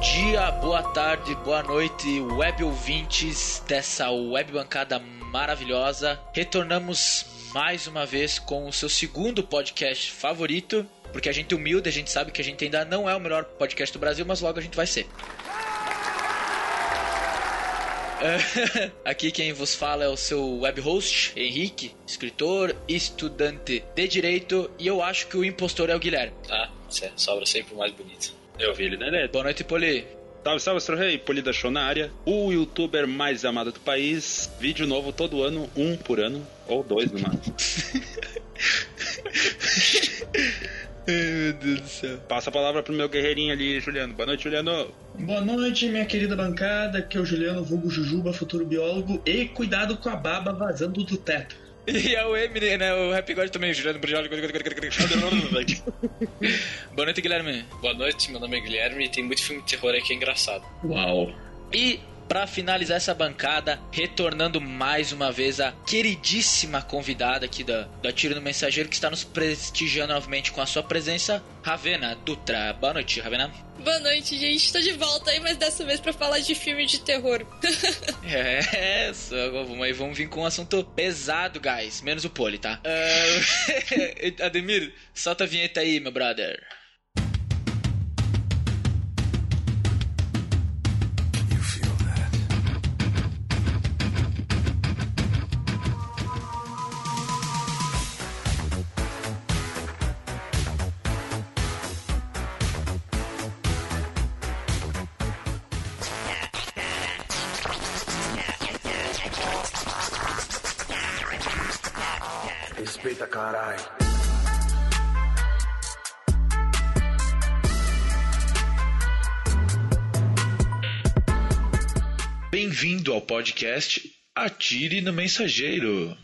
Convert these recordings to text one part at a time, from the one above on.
Dia, boa tarde, boa noite, web ouvintes dessa web bancada maravilhosa. Retornamos mais uma vez com o seu segundo podcast favorito, porque a gente é humilde, a gente sabe que a gente ainda não é o melhor podcast do Brasil, mas logo a gente vai ser. Aqui quem vos fala é o seu web host, Henrique, escritor, estudante de direito, e eu acho que o impostor é o Guilherme. Ah, sobra sempre o mais bonito. Eu vi ele, né? Boa noite, Poli. Salve, salve, Astro Rei, Polida Show na área. O youtuber mais amado do país. Vídeo novo todo ano, um por ano. Ou dois no máximo. Meu Deus do céu. Passa a palavra pro meu guerreirinho ali, Juliano. Boa noite, Juliano. Boa noite, minha querida bancada. Aqui é o Juliano Vulgo Jujuba, futuro biólogo. E cuidado com a baba vazando do teto. E é o Eminem, né? O Happy God também, Juliano Brioli. Boa noite, Guilherme. Boa noite, meu nome é Guilherme e tem muito filme de terror aí que é engraçado. Uau. E para finalizar essa bancada, retornando mais uma vez a queridíssima convidada aqui da, da Tiro no Mensageiro, que está nos prestigiando novamente com a sua presença, Ravena Dutra. Boa noite, Ravena. Boa noite, gente. Tô de volta aí, mas dessa vez para falar de filme de terror. é, só, vamos aí, vamos vir com um assunto pesado, guys. Menos o pole, tá? Uh, Ademir, solta a vinheta aí, meu brother. Respeita, caralho. Bem-vindo ao podcast Atire no Mensageiro.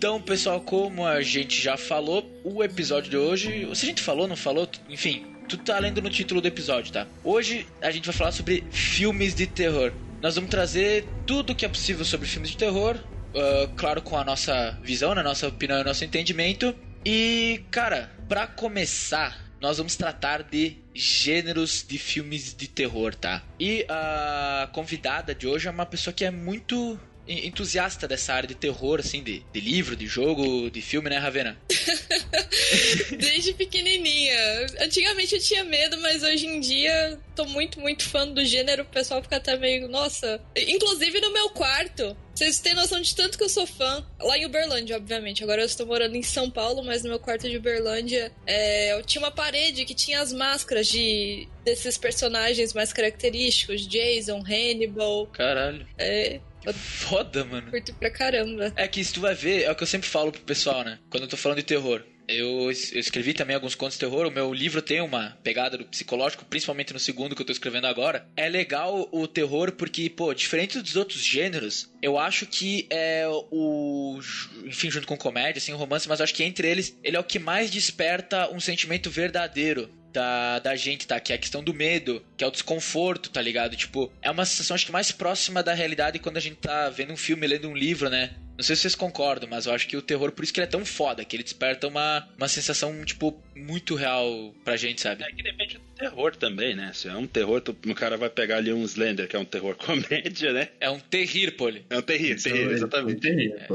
Então, pessoal, como a gente já falou, o episódio de hoje. Se a gente falou, não falou, enfim, tudo tá lendo no título do episódio, tá? Hoje a gente vai falar sobre filmes de terror. Nós vamos trazer tudo que é possível sobre filmes de terror, uh, claro, com a nossa visão, a nossa opinião e nosso entendimento. E, cara, para começar, nós vamos tratar de gêneros de filmes de terror, tá? E a convidada de hoje é uma pessoa que é muito entusiasta dessa área de terror, assim, de, de livro, de jogo, de filme, né, Ravena? Desde pequenininha. Antigamente eu tinha medo, mas hoje em dia tô muito, muito fã do gênero. O pessoal fica até meio, nossa. Inclusive no meu quarto. Vocês têm noção de tanto que eu sou fã. Lá em Uberlândia, obviamente. Agora eu estou morando em São Paulo, mas no meu quarto de Uberlândia é, eu tinha uma parede que tinha as máscaras de desses personagens mais característicos: Jason, Hannibal. Caralho. É, Foda, mano. Curto pra caramba. É que se tu vai ver, é o que eu sempre falo pro pessoal, né? Quando eu tô falando de terror. Eu, eu escrevi também alguns contos de terror. O meu livro tem uma pegada do psicológico, principalmente no segundo que eu tô escrevendo agora. É legal o terror porque, pô, diferente dos outros gêneros, eu acho que é o. Enfim, junto com comédia, assim, romance, mas acho que entre eles, ele é o que mais desperta um sentimento verdadeiro da, da gente, tá? Que é a questão do medo, que é o desconforto, tá ligado? Tipo, é uma sensação acho que mais próxima da realidade quando a gente tá vendo um filme, lendo um livro, né? Não sei se vocês concordam, mas eu acho que o terror, por isso que ele é tão foda, que ele desperta uma, uma sensação, tipo, muito real pra gente, sabe? É que depende do terror também, né? Se é um terror, tu, o cara vai pegar ali um Slender, que é um terror comédia, né? É um terrir, Poli. É um terrir, terrir, exatamente. Um terrir, é.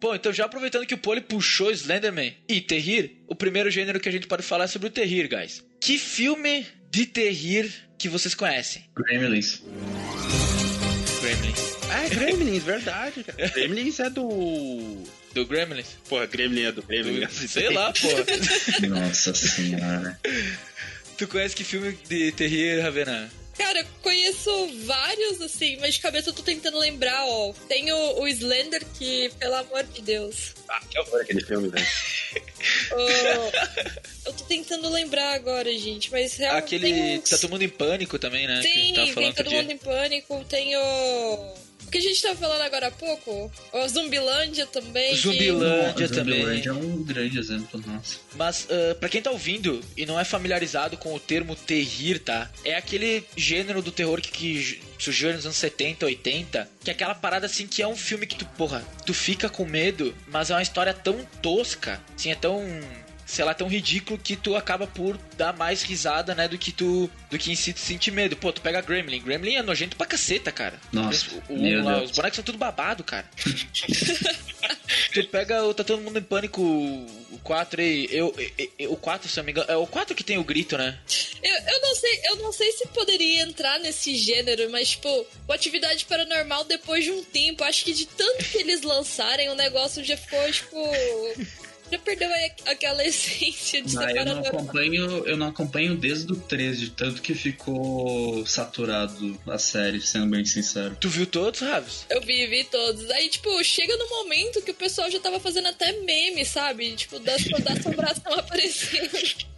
Pô, então já aproveitando que o Poli puxou Slenderman e terrir, o primeiro gênero que a gente pode falar é sobre o terrir, guys. Que filme de terrir que vocês conhecem? Gremlins. Gremlins. Ah, é Gremlins, verdade, cara. Gremlins é do. Do Gremlins? Porra, Gremlin é do Gremlin. Do... Sei lá, porra. Nossa senhora. Tu conhece que filme de terrir, Ravena? Cara, conheço vários, assim, mas de cabeça eu tô tentando lembrar, ó. Tem o, o Slender, que, pelo amor de Deus. Ah, que horror aquele filme, velho. O, eu tô tentando lembrar agora, gente, mas real, Aquele. tem uns... Tá todo mundo em pânico também, né? que Sim, tava tem falando todo outro dia. mundo em pânico, tem o. O que a gente tava falando agora há pouco? O Zumbilândia também. que- Zumbilândia também. Zumbiland é um grande exemplo, nossa. Mas, ah, pra quem tá ouvindo e não é familiarizado com o termo terrir, tá? É aquele gênero do terror que, que surgiu nos anos 70, 80, que é aquela parada assim que é um filme que tu, porra, tu fica com medo, mas é uma história tão tosca, assim, é tão. Sei lá, tão ridículo que tu acaba por dar mais risada, né, do que tu. do que em si tu sentir medo. Pô, tu pega Gremlin. Gremlin é nojento pra caceta, cara. Nossa, O, meu o, lá, Deus. os bonecos são tudo babado, cara. tu pega o Tá Todo Mundo em Pânico, o 4 aí. Eu, eu- eu- o 4, se eu não me engano. É o 4 que tem o grito, né? Eu, eu não sei, eu não sei se poderia entrar nesse gênero, mas tipo, o atividade paranormal depois de um tempo, acho que de tanto que eles lançarem, o negócio já ficou, tipo. Já perdeu aquela essência de Ah, eu não acompanho, eu não acompanho desde o 13, tanto que ficou saturado a série, sendo bem sincero. Tu viu todos, Raves? Eu vi, vi todos. Aí, tipo, chega no momento que o pessoal já tava fazendo até meme, sabe? Tipo, da, da assombração aparecendo.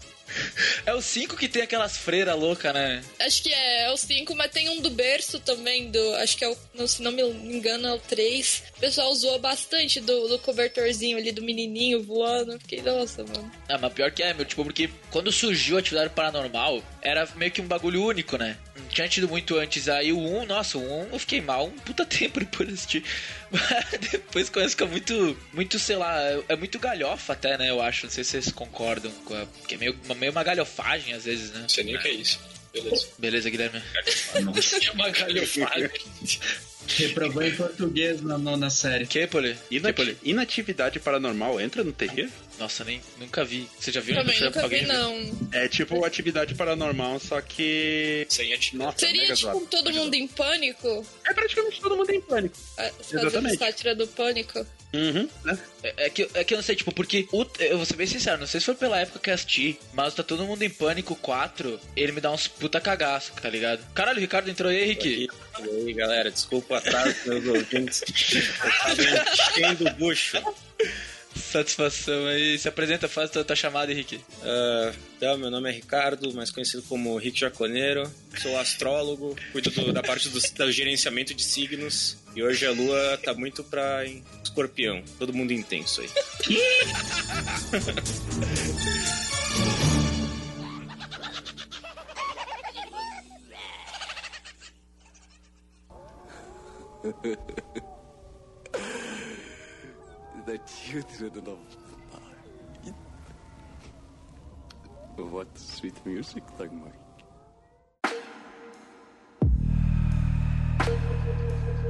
É o 5 que tem aquelas freiras loucas, né? Acho que é, é o 5, mas tem um do berço também, do. Acho que é o. Se não me engano, é o 3. O pessoal usou bastante do, do cobertorzinho ali do menininho voando. Fiquei, nossa, mano. Ah, mas pior que é, meu, tipo, porque quando surgiu a atividade paranormal, era meio que um bagulho único, né? Não tinha tido muito antes. Aí o 1, nossa, o 1 eu fiquei mal um puta tempo depois de assistir. Depois começa a ficar muito, muito, sei lá, é- muito galhofa até, né? Eu acho. Não sei se vocês concordam. Com a, porque é meio, uma- meio uma galhofagem às vezes, né? Não sei nem o que é isso. Beleza. Beleza, Guilherme? É uma galhofada. Reprovou em português na, no- na série. Que, Poli? Inati-? Inatividade paranormal entra no terrir? Nossa, nem, nunca vi. Você já viu? Também nunca vi, não. É tipo atividade paranormal, só que. Sem atividade. Nossa, Seria tipo zoado. todo mundo em pânico? É praticamente todo mundo em pânico. Fazendo Exatamente. sátira do pânico. Uhum, né? É, é que, é que eu não sei, tipo, porque o- eu vou ser bem sincero, não sei se foi pela época que eu assisti, mas tá todo mundo em pânico 4, ele me dá uns puta cagaço, tá ligado? Caralho, o Ricardo entrou aí, Henrique. E aí, galera, desculpa o atraso, meus ouvintes. Eu tava enchendo o bucho. Satisfação aí. Se apresenta, faz tua, tua chamada, Henrique. Ah, então, meu nome é Ricardo, mais conhecido como Rick Jaconeiro. Sou astrólogo, cuido do- da parte do, do gerenciamento de signos. E hoje a lua tá muito pra em escorpião. Todo mundo intenso aí. the children of light. What sweet music, Dagmar. Eu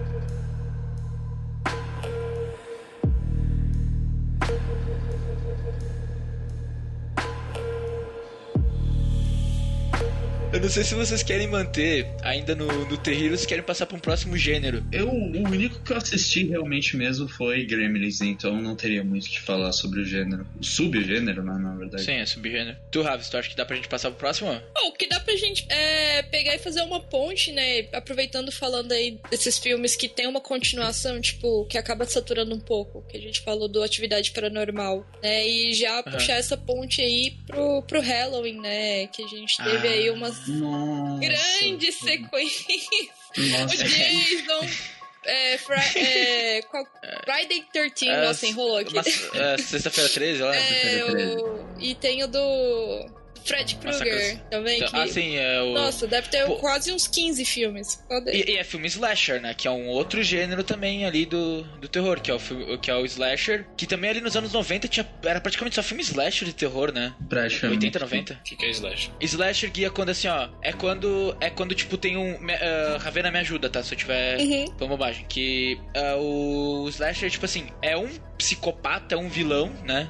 não sei se vocês querem manter ainda no, no terrível ou se querem passar pra um próximo gênero. Eu, o único que eu assisti realmente mesmo foi Gremlins, então não teria muito o que falar sobre o gênero. O subgênero, né, na verdade. Sim, é subgênero. Tu, Raves, tu acha que dá pra gente passar pro próximo? Bom, o que dá pra gente é, pegar e fazer uma ponte, né? Aproveitando falando aí desses filmes que tem uma continuação, tipo, que acaba saturando um pouco, que a gente falou do Atividade Paranormal, né? E já puxar essa ponte aí pro, pro Halloween, né? Que a gente teve Ah. aí umas Nossa. grandes sequências. O Nossa. Jason. É, é, qual- Friday 13, É, nossa, enrolou aqui. É, Sexta-feira 13, lá. É, o, e tem o do Fred Krueger também. Então, que, ah, sim, é o. Nossa, deve ter Pô. quase uns 15 filmes. E, e é filme slasher, né? Que é um outro gênero também ali do, do terror, que é, o, fi- que é o slasher. Que também ali nos anos 90 tinha, era praticamente só filme slasher de terror, né? Praticamente. 80, 90. O que, que é Slash? Slasher guia quando assim, ó. É quando. É quando, tipo, tem um. me- ah, Ravena me ajuda, tá? Se eu tiver. Uhum. Foi bobagem. Que ah, o Slasher, tipo assim, é um psicopata, é um vilão, né?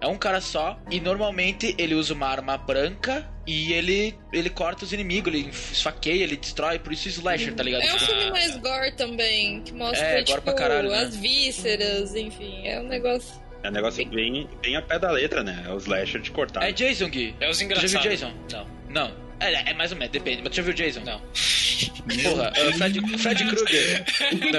É um cara só. E normalmente ele usa uma arma branca. E ele, ele corta os inimigos, ele esfaqueia, ele destrói, por isso Slasher, tá ligado? É um Tipo, filme mais gore também, que mostra, É, tipo, pra caralho, né? as vísceras, enfim, é um negócio. É um negócio bem, bem a pé da letra, né? É o slasher de cortar. É Jason, Gui. É os Já engraçados. viu Jason? Não. Não. É, é mais ou menos, depende. Mas tu já viu Jason? Não. Porra, o Fred, Fred Krueger.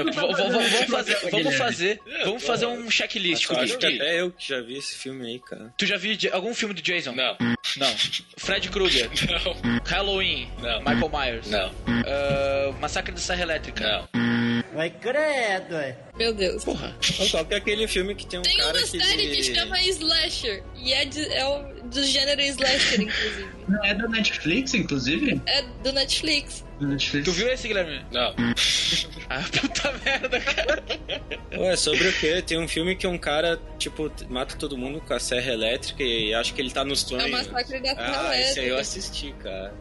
Vamos fazer, vamos fazer, vamos fazer um checklist Eu acho que até eu que já vi esse filme aí, cara. Tu já viu algum filme do Jason? Não. Não. Fred Krueger. Não. Halloween. Não. Michael Myers. Não. Ah, Massacre da Serra Elétrica. Não. Vai credo, é. Meu Deus. Porra. Qual que é aquele filme que tem um Tem cara uma que... série ele- que chama Slasher. E é, de- é o, do gênero Slasher, inclusive. Não é da Netflix, inclusive? É do Netflix. Tu viu esse, Guilherme? Não. Ah, puta merda, cara. Ué, sobre o quê? Tem um filme que um cara, tipo, mata todo mundo com a serra elétrica e acha que ele tá nos É sonhos. o Massacre da Serra Ah, esse aí eu Elétrica. assisti, cara.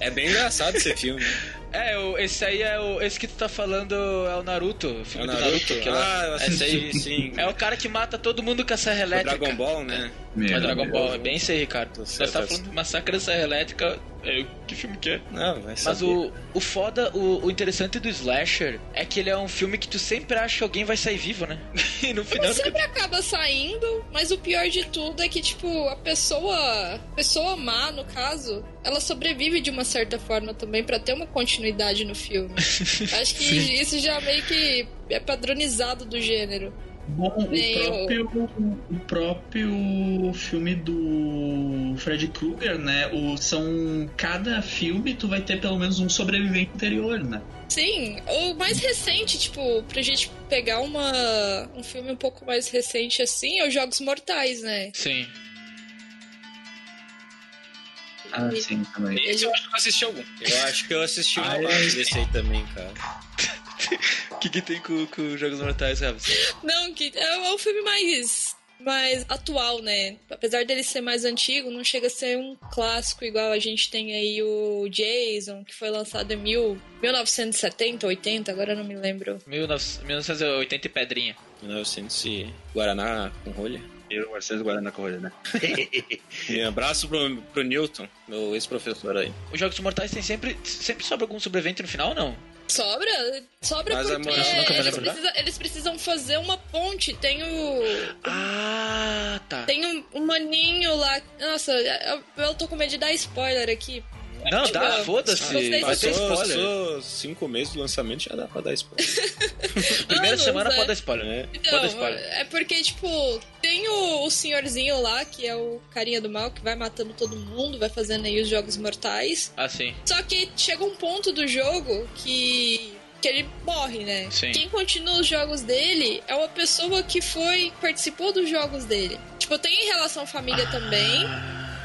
É bem engraçado esse filme. É, o- esse aí é o. Esse que tu tá falando é o Naruto. O É filme o do Naruto? Naruto. é ah, eu assisti, sim. É o cara que mata todo mundo com a Serra O Elétrica. Dragon Ball, né? Meu É Dragon. Ball, é bem isso aí, Ricardo. Tá tá falando de Massacre da Serra Elétrica. É, que filme que é? Não, vai Mas o, o foda, o, o interessante do Slasher é que ele é um filme que tu sempre acha que alguém vai sair vivo, né? E no final. Ele sempre acaba saindo, mas o pior de tudo é que, tipo, a pessoa. A pessoa má, no caso, ela sobrevive de uma certa forma também pra ter uma continuidade no filme. Acho que isso já meio que é padronizado do gênero. Bom, o próprio, o próprio filme do Fred Krueger, né? O, são. Cada filme tu vai ter pelo menos um sobrevivente interior, né? Sim, o mais recente, tipo, pra gente pegar uma, um filme um pouco mais recente assim, é os Jogos Mortais, né? Sim. Ah, sim, também. Esse eu acho que eu assisti algum. Eu acho que eu assisti Ah, parte desse aí também, cara. O que, que tem com, com Jogos Mortais, Raves? Não, que é, é um filme mais mais atual, né? Apesar dele ser mais antigo, não chega a ser um clássico igual a gente tem aí o Jason, que foi lançado em mil, 1970, 80, agora eu não me lembro. 19- 1980 e pedrinha. 1900 e Guaraná com rolha. Eu, Arceus Guarana Corrida, né? E abraço pro, pro Newton, meu ex-professor aí. Os Jogos Mortais tem sempre. Sempre sobra algum sobrevivente no final, não? Sobra? Sobra Mas, porque nunca me eles, né? precisa- eles precisam fazer uma ponte. Tem o. Ah, tá. Tem um, um maninho lá. Nossa, eu, eu tô com medo de dar spoiler aqui. Não, Tipo, dá, foda-se. Passou, cinco meses do lançamento, já dá pra dar spoiler. Primeira Anos, semana né? pode dar spoiler. É. Então, Pode dar spoiler. é porque, tipo, tem o, o senhorzinho lá, que é o carinha do mal, que vai matando todo mundo, vai fazendo aí os jogos mortais. Ah, sim. Só que chega um ponto do jogo que. Que ele morre, né? Sim. Quem continua os jogos dele é uma pessoa que foi. participou dos jogos dele. Tipo, tem relação família também.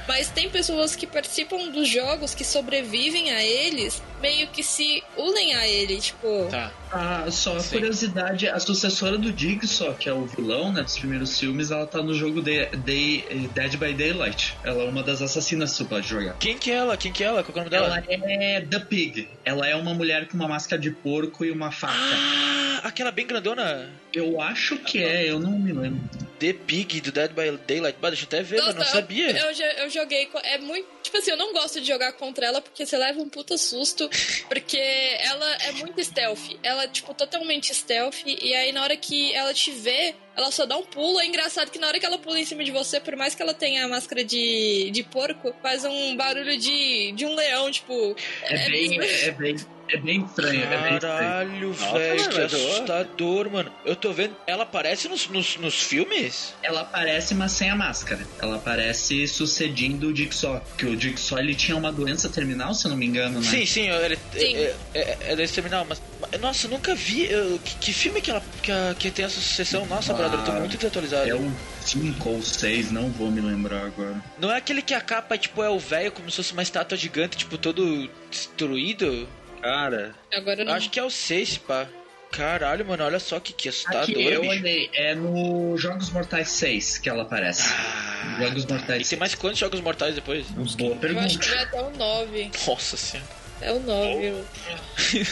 Mas tem pessoas que participam dos jogos que sobrevivem a eles, meio que se unem a ele, tipo. Tá. Ah, só Sim. curiosidade, a sucessora do Jigsaw, que é o vilão, né, dos primeiros filmes, ela tá no jogo de, Day- Dead by Daylight. Ela é uma das assassinas que você pode jogar. Quem que é ela? Quem que é ela? Qual é o nome dela? Ela é The Pig. Ela é uma mulher com uma máscara de porco e uma faca. Ah, aquela bem grandona. Eu acho que é, eu não me lembro. The Pig do Dead by Daylight. Bah, deixa eu até ver, mano. Não eu- sabia. Eu, eu joguei. É muito. Tipo assim, eu não gosto de jogar contra ela porque você leva um puta susto. Porque ela é muito stealth. Ela, tipo, totalmente stealth. E aí, na hora que ela te vê, ela só dá um pulo. É engraçado que na hora que ela pula em cima de você, por mais que ela tenha a máscara de, de porco, faz um barulho de, de um leão, tipo. É bem, é bem, é bem é bem estranho. Caralho, velho, que eu- assustador, mano. Eu tô vendo. Ela aparece nos, nos, nos filmes? Ela aparece, mas sem a máscara. Ela aparece sucedindo o Jigsaw. Que o Jigsaw ele tinha uma doença terminal, se eu não me engano, né? Sim, sim, ele, Sim. É, é, é desse terminal, mas. Nossa, eu nunca vi. eu- que, que filme que ela que, a- que tem essa sucessão? Nossa, Ah, brother, eu tô muito desatualizado. É um 5 ou 6, não vou me lembrar agora. Não é aquele que a capa, tipo, é o velho como se fosse uma estátua gigante, tipo, todo destruído? Cara, Agora eu não. Acho que é o 6, pá. Caralho, mano, olha só que, que assustador, Aqui, eu bicho. olhei, é no Jogos Mortais 6 que ela aparece. Ah, Jogos. Mortais E tem mais quantos jogos mortais depois? Boa Eu acho que pergunta. vai até o 9. Nossa senhora. É o 9.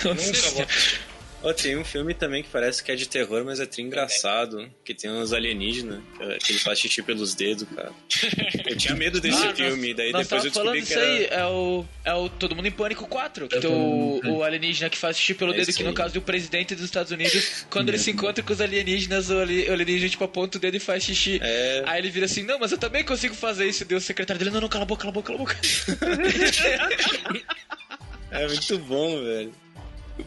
Nossa nunca senhora. Ó, tem um filme também que parece que é de terror, mas é tri engraçado. Que tem uns alienígenas, que, que ele faz xixi pelos dedos, cara. Eu tinha medo desse Ah, filme, nós- daí nós depois eu descobri que era. aí, é o, é o Todo Mundo em Pânico 4, que É o tem Todo Mundo em o, Pânico. o alienígena que faz xixi pelo É dedo, que no aí. caso do presidente dos Estados Unidos, quando ele se encontra com os alienígenas, o ali- o alienígena tipo aponta o dedo e faz xixi. É. Aí ele vira assim, não, mas eu também consigo fazer isso. Deu o secretário dele, não, não, cala a boca, cala a boca, cala a boca. É muito bom, velho.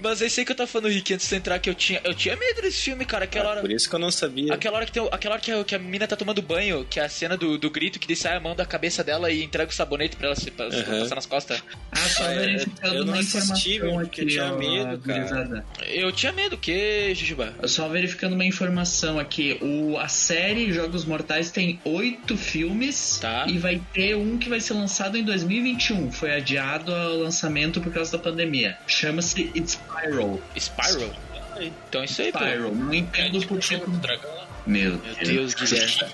Mas é isso aí que eu tava falando, Rick, antes de entrar, que eu tinha. Eu tinha medo desse filme, cara. Aquela hora. Por isso que eu não sabia. Aquela hora que, tem, aquela hora que a, que a mina tá tomando banho, que é a cena do, do grito, que sai a mão da cabeça dela e entrega o sabonete pra ela se, pra, Aham. passar nas costas. Ah, só Ah, é, verificando eu não uma assisti, informação porque aqui, eu tinha ó, medo, cara. Eu tinha medo, o que, Jujuba? Só verificando uma informação aqui. O, a série Jogos Mortais tem oito filmes Tá. e vai ter um que vai ser lançado em 2021. Foi adiado ao lançamento por causa da pandemia. Chama-se It's Spiral. Spiral? Então isso aí, pô. Spiral. Não entendo por que. Jogo do dragão. Meu Meu Deus, Guilherme.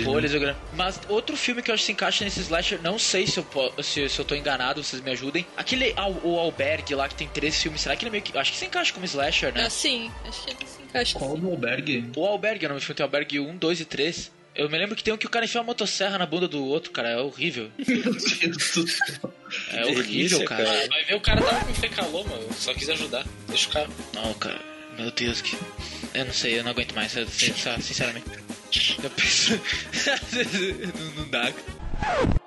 Folhas, eu Mas outro filme que eu acho que se encaixa nesse slasher, não sei se eu, se, se eu tô enganado, vocês me ajudem. Aquele o Albergue lá que tem três filmes, será que ele meio que. Acho que se encaixa como slasher, né? Assim, acho que ele se encaixa. Qual do albergue? O Albergue, o nome do filme tem Albergue 1, 2 e 3. Eu me lembro que tem um que o cara enfia uma motosserra na bunda do outro, cara. É horrível. Meu Deus do céu. É Delícia, horrível, cara. cara. Vai ver o cara tava com fecalô, mano. Só quis ajudar. Deixa o cara. Não, cara. Meu Deus, que. Eu não sei, eu não aguento mais, sinceramente. Eu penso. não, não dá.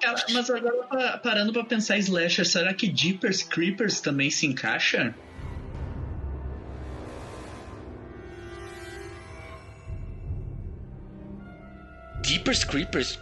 Cara, mas agora pa- parando pra pensar slasher, será que Jeepers Creepers também se encaixa? Jeepers Creepers?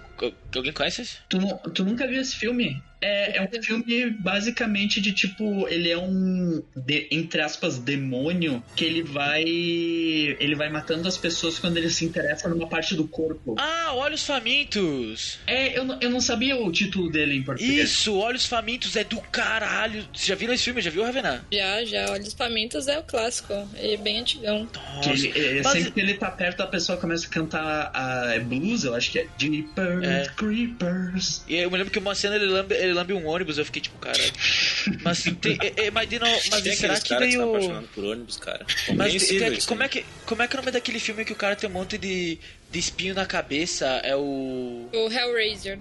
Alguém conhece esse? Tu, tu nunca viu esse filme? É, é um filme basicamente de tipo, ele é um, de- entre aspas, demônio que ele vai. Ele vai matando as pessoas quando ele se interessa numa parte do corpo. Ah, Olhos Famintos! É, eu, não- eu não sabia o título dele em português. Isso, Olhos Famintos é do caralho. Vocês já viram esse filme? Já viu, Ravená? Já, já. Olhos Famintos é o clássico. Ele é bem antigão. Que ele, é, Mas- sempre que ele tá perto, a pessoa começa a cantar a, é blues, eu acho que é Jeepers É. Creepers. E eu me lembro que uma cena ele lambe, ele lambe um ônibus, eu fiquei tipo, caralho. Mas, tem, é, é, mas, de novo, mas Tem será que veio. por ônibus, cara. Mas Compreensível tem- isso, como, né? é que, como é que é o nome daquele filme que o cara tem um monte de, de espinho na cabeça? É o. O Hellraiser.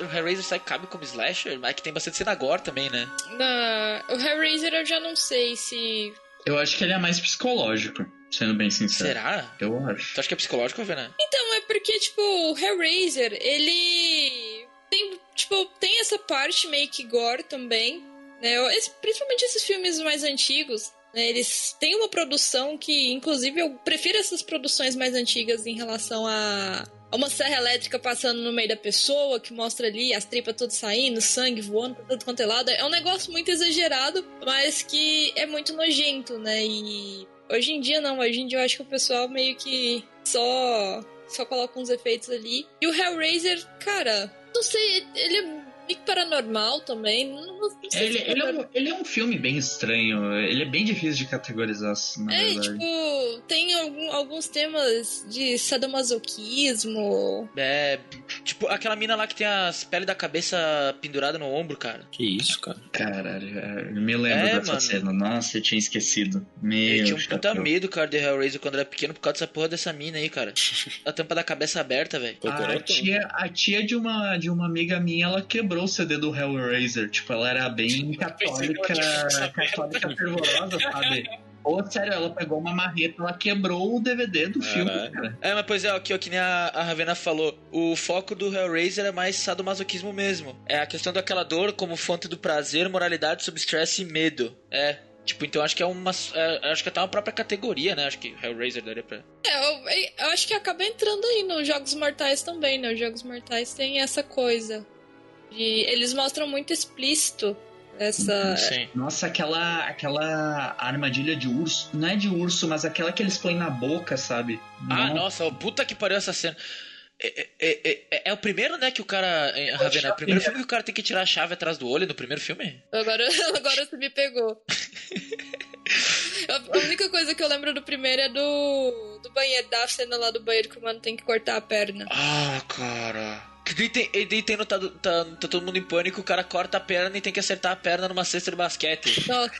O Hellraiser sai cabe como slasher, mas é que tem bastante cena gore também, né? Na... O Hellraiser eu já não sei se. Eu acho que ele é mais psicológico, sendo bem sincero. Será? Eu acho. Tu acha que é psicológico, Vena? Então, é porque, tipo, o Hellraiser, ele. Tem, tipo, tem essa parte meio que gore também. Né? Esse- principalmente esses filmes mais antigos. né? Eles têm uma produção que, inclusive, eu prefiro essas produções mais antigas em relação a. a Uma serra elétrica passando no meio da pessoa, que mostra ali as tripas tudo saindo, sangue voando pra tudo quanto é lado. É um negócio muito exagerado, mas que é muito nojento, né? E hoje em dia não, hoje em dia eu acho que o pessoal meio que só só coloca uns efeitos ali. E o Hellraiser, cara, não sei, ele é meio que paranormal também. Não, não Ele, ele, é um, ele é um filme bem estranho. Ele é bem difícil de categorizar, na É, verdade. tipo, tem algum- alguns temas de sadomasoquismo. É. Tipo, aquela mina lá que tem as peles da cabeça pendurada no ombro, cara. Que isso, cara. Caralho, eu me lembro É, dessa mano. cena. Nossa, eu tinha esquecido. Meu Eu tinha um puta medo, cara, de Hellraiser quando era pequeno por causa dessa porra dessa mina aí, cara. A tampa da cabeça aberta, velho. A tia, a tia de uma, de uma amiga minha, ela quebrou o CD do Hellraiser. Tipo, ela era bem católica, católica fervorosa, sabe? Ou, sério, ela pegou uma marreta, ela quebrou o DVD do filme, cara. É, mas pois é, aqui, ó, que nem a, a Ravena falou, o foco do Hellraiser é mais sadomasoquismo mesmo. É a questão daquela dor como fonte do prazer, moralidade sob estresse e medo. É. Tipo, então acho que é uma. é, acho que é até uma própria categoria, né? Acho que Hellraiser daria pra. É, eu, eu acho que acaba entrando aí nos Jogos Mortais também, né? Os Jogos Mortais têm essa coisa. De, eles mostram muito explícito essa. Sim. Nossa, aquela, aquela armadilha de urso. Não é de urso, mas aquela que eles põem na boca, sabe? Ah, Nossa. nossa, puta que pariu essa cena. É, é, é- é- é o primeiro, né, que o cara. é, Ravena, é o primeiro filme que o cara tem que tirar a chave atrás do olho no primeiro filme? Agora, agora você me pegou. A única coisa que eu lembro do primeiro é do, do banheiro, da cena lá do banheiro que o mano tem que cortar a perna. Ah, cara. Que daí tem, e daí tem no, tá, tá, tá todo mundo em pânico, o cara corta a perna e tem que acertar a perna numa cesta de basquete. Nossa,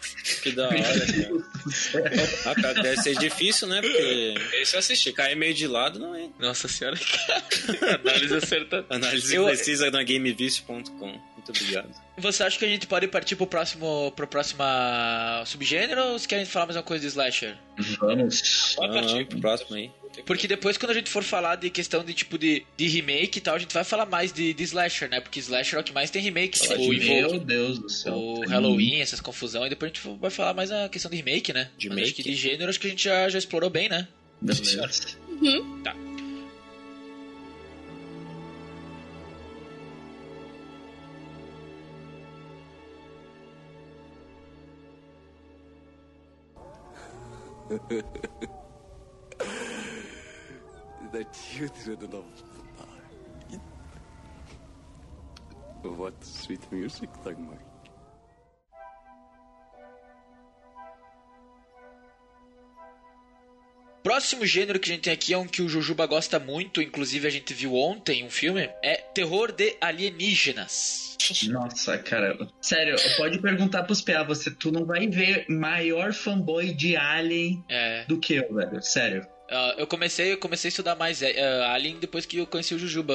Que da hora, cara. Ah, cara, deve ser difícil, né? Porque Esse eu assisti. se cair meio de lado, não é. Nossa senhora, cara. Análise acertada. Análise Eu- precisa na gamevice.com. Muito obrigado. Você acha que a gente pode partir pro próximo, pro próxima subgênero ou vocês querem falar mais uma coisa de slasher? Vamos. Pode Vamos partir. pro próximo aí. Porque depois, quando a gente for falar de questão de tipo de, de remake e tal, a gente vai falar mais de, de slasher, né? Porque slasher é o que mais tem remake. Falar o, de Meu Deus do céu. o Halloween, essas confusões. E depois a gente vai falar mais a questão de remake, né? De Mas remake? que de gênero, acho que a gente já, já explorou bem, né? Beleza. The children of night. What sweet music, Dagmar. Próximo gênero que a gente tem aqui é um que o Jujuba gosta muito, inclusive a gente viu ontem um filme, é terror de alienígenas. Nossa, cara. Sério, pode perguntar pros PA, você, tu não vai ver maior fanboy de Alien É, do que eu, velho. Sério. ah, eu comecei, eu comecei a estudar mais é, Alien depois que eu conheci o Jujuba,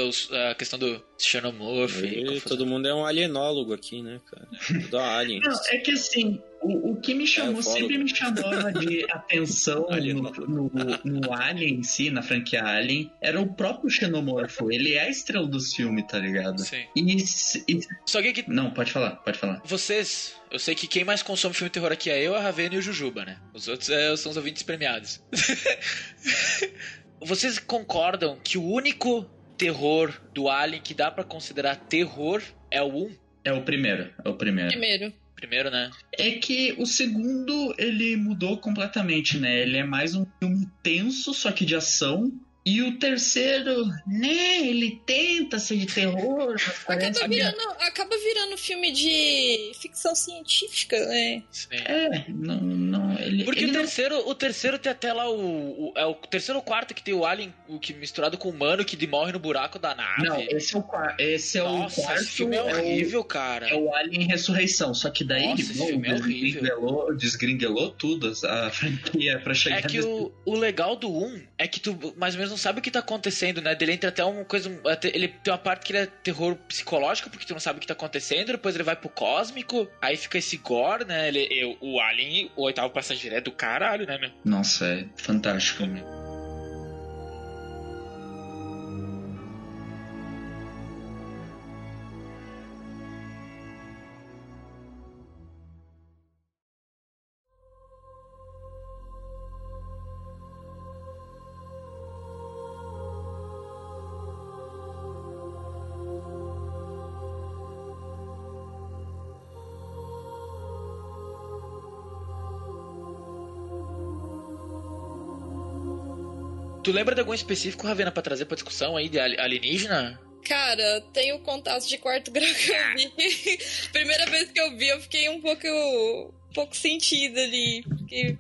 a questão do Xenomorph. E todo mundo é um alienólogo aqui, né, cara? Tudo alien. Não, é que assim, o, o que me chamou, falo. sempre me chamava de atenção no, no, no Alien em si, na franquia Alien, era o próprio Xenomorfo. Ele é a estrela do filme, tá ligado? Sim. E, se- e- Só que, que Não, pode falar, pode falar. vocês, eu sei que quem mais consome filme de terror aqui é eu, a Ravena e o Jujuba, né? Os outros é, são os ouvintes premiados. vocês concordam que o único terror do Alien que dá pra considerar terror é o 1? É o primeiro, é o primeiro. Primeiro. Primeiro, né? É que o segundo, ele mudou completamente, né? Ele é mais um filme tenso, só que de ação. E o terceiro, né? Ele tenta ser de terror, Acaba virando, acaba virando filme de ficção científica, né? Sim. É, não, não, ele, Porque ele o não- terceiro, o terceiro tem até lá o, o- É o terceiro ou quarto que tem o Alien o que misturado com o humano que morre no buraco da nave. Não, esse é o, esse é Nossa, o quarto. esse filme é o- horrível, cara. É o Alien Ressurreição, só que daí Nossa, esse bom, filme é horrível. desgringuelou tudo a franquia pra chegar É que o, o legal do 1 é que tu mais ou menos não sabe o que tá acontecendo, né? Dele entra até uma coisa. Ele tem uma parte que ele é terror psicológico, porque tu não sabe o que tá acontecendo, depois ele vai pro cósmico, aí fica esse gore, né? Ele, eu- o Alien, o oitavo passageiro é do caralho, né, meu? Nossa, é fantástico. Tu lembra de algum específico, Ravena, pra trazer pra discussão aí de ali- alienígena? Cara, tenho contato de quarto grau que eu vi. Primeira vez que eu vi, eu fiquei um pouco, um pouco sentida ali.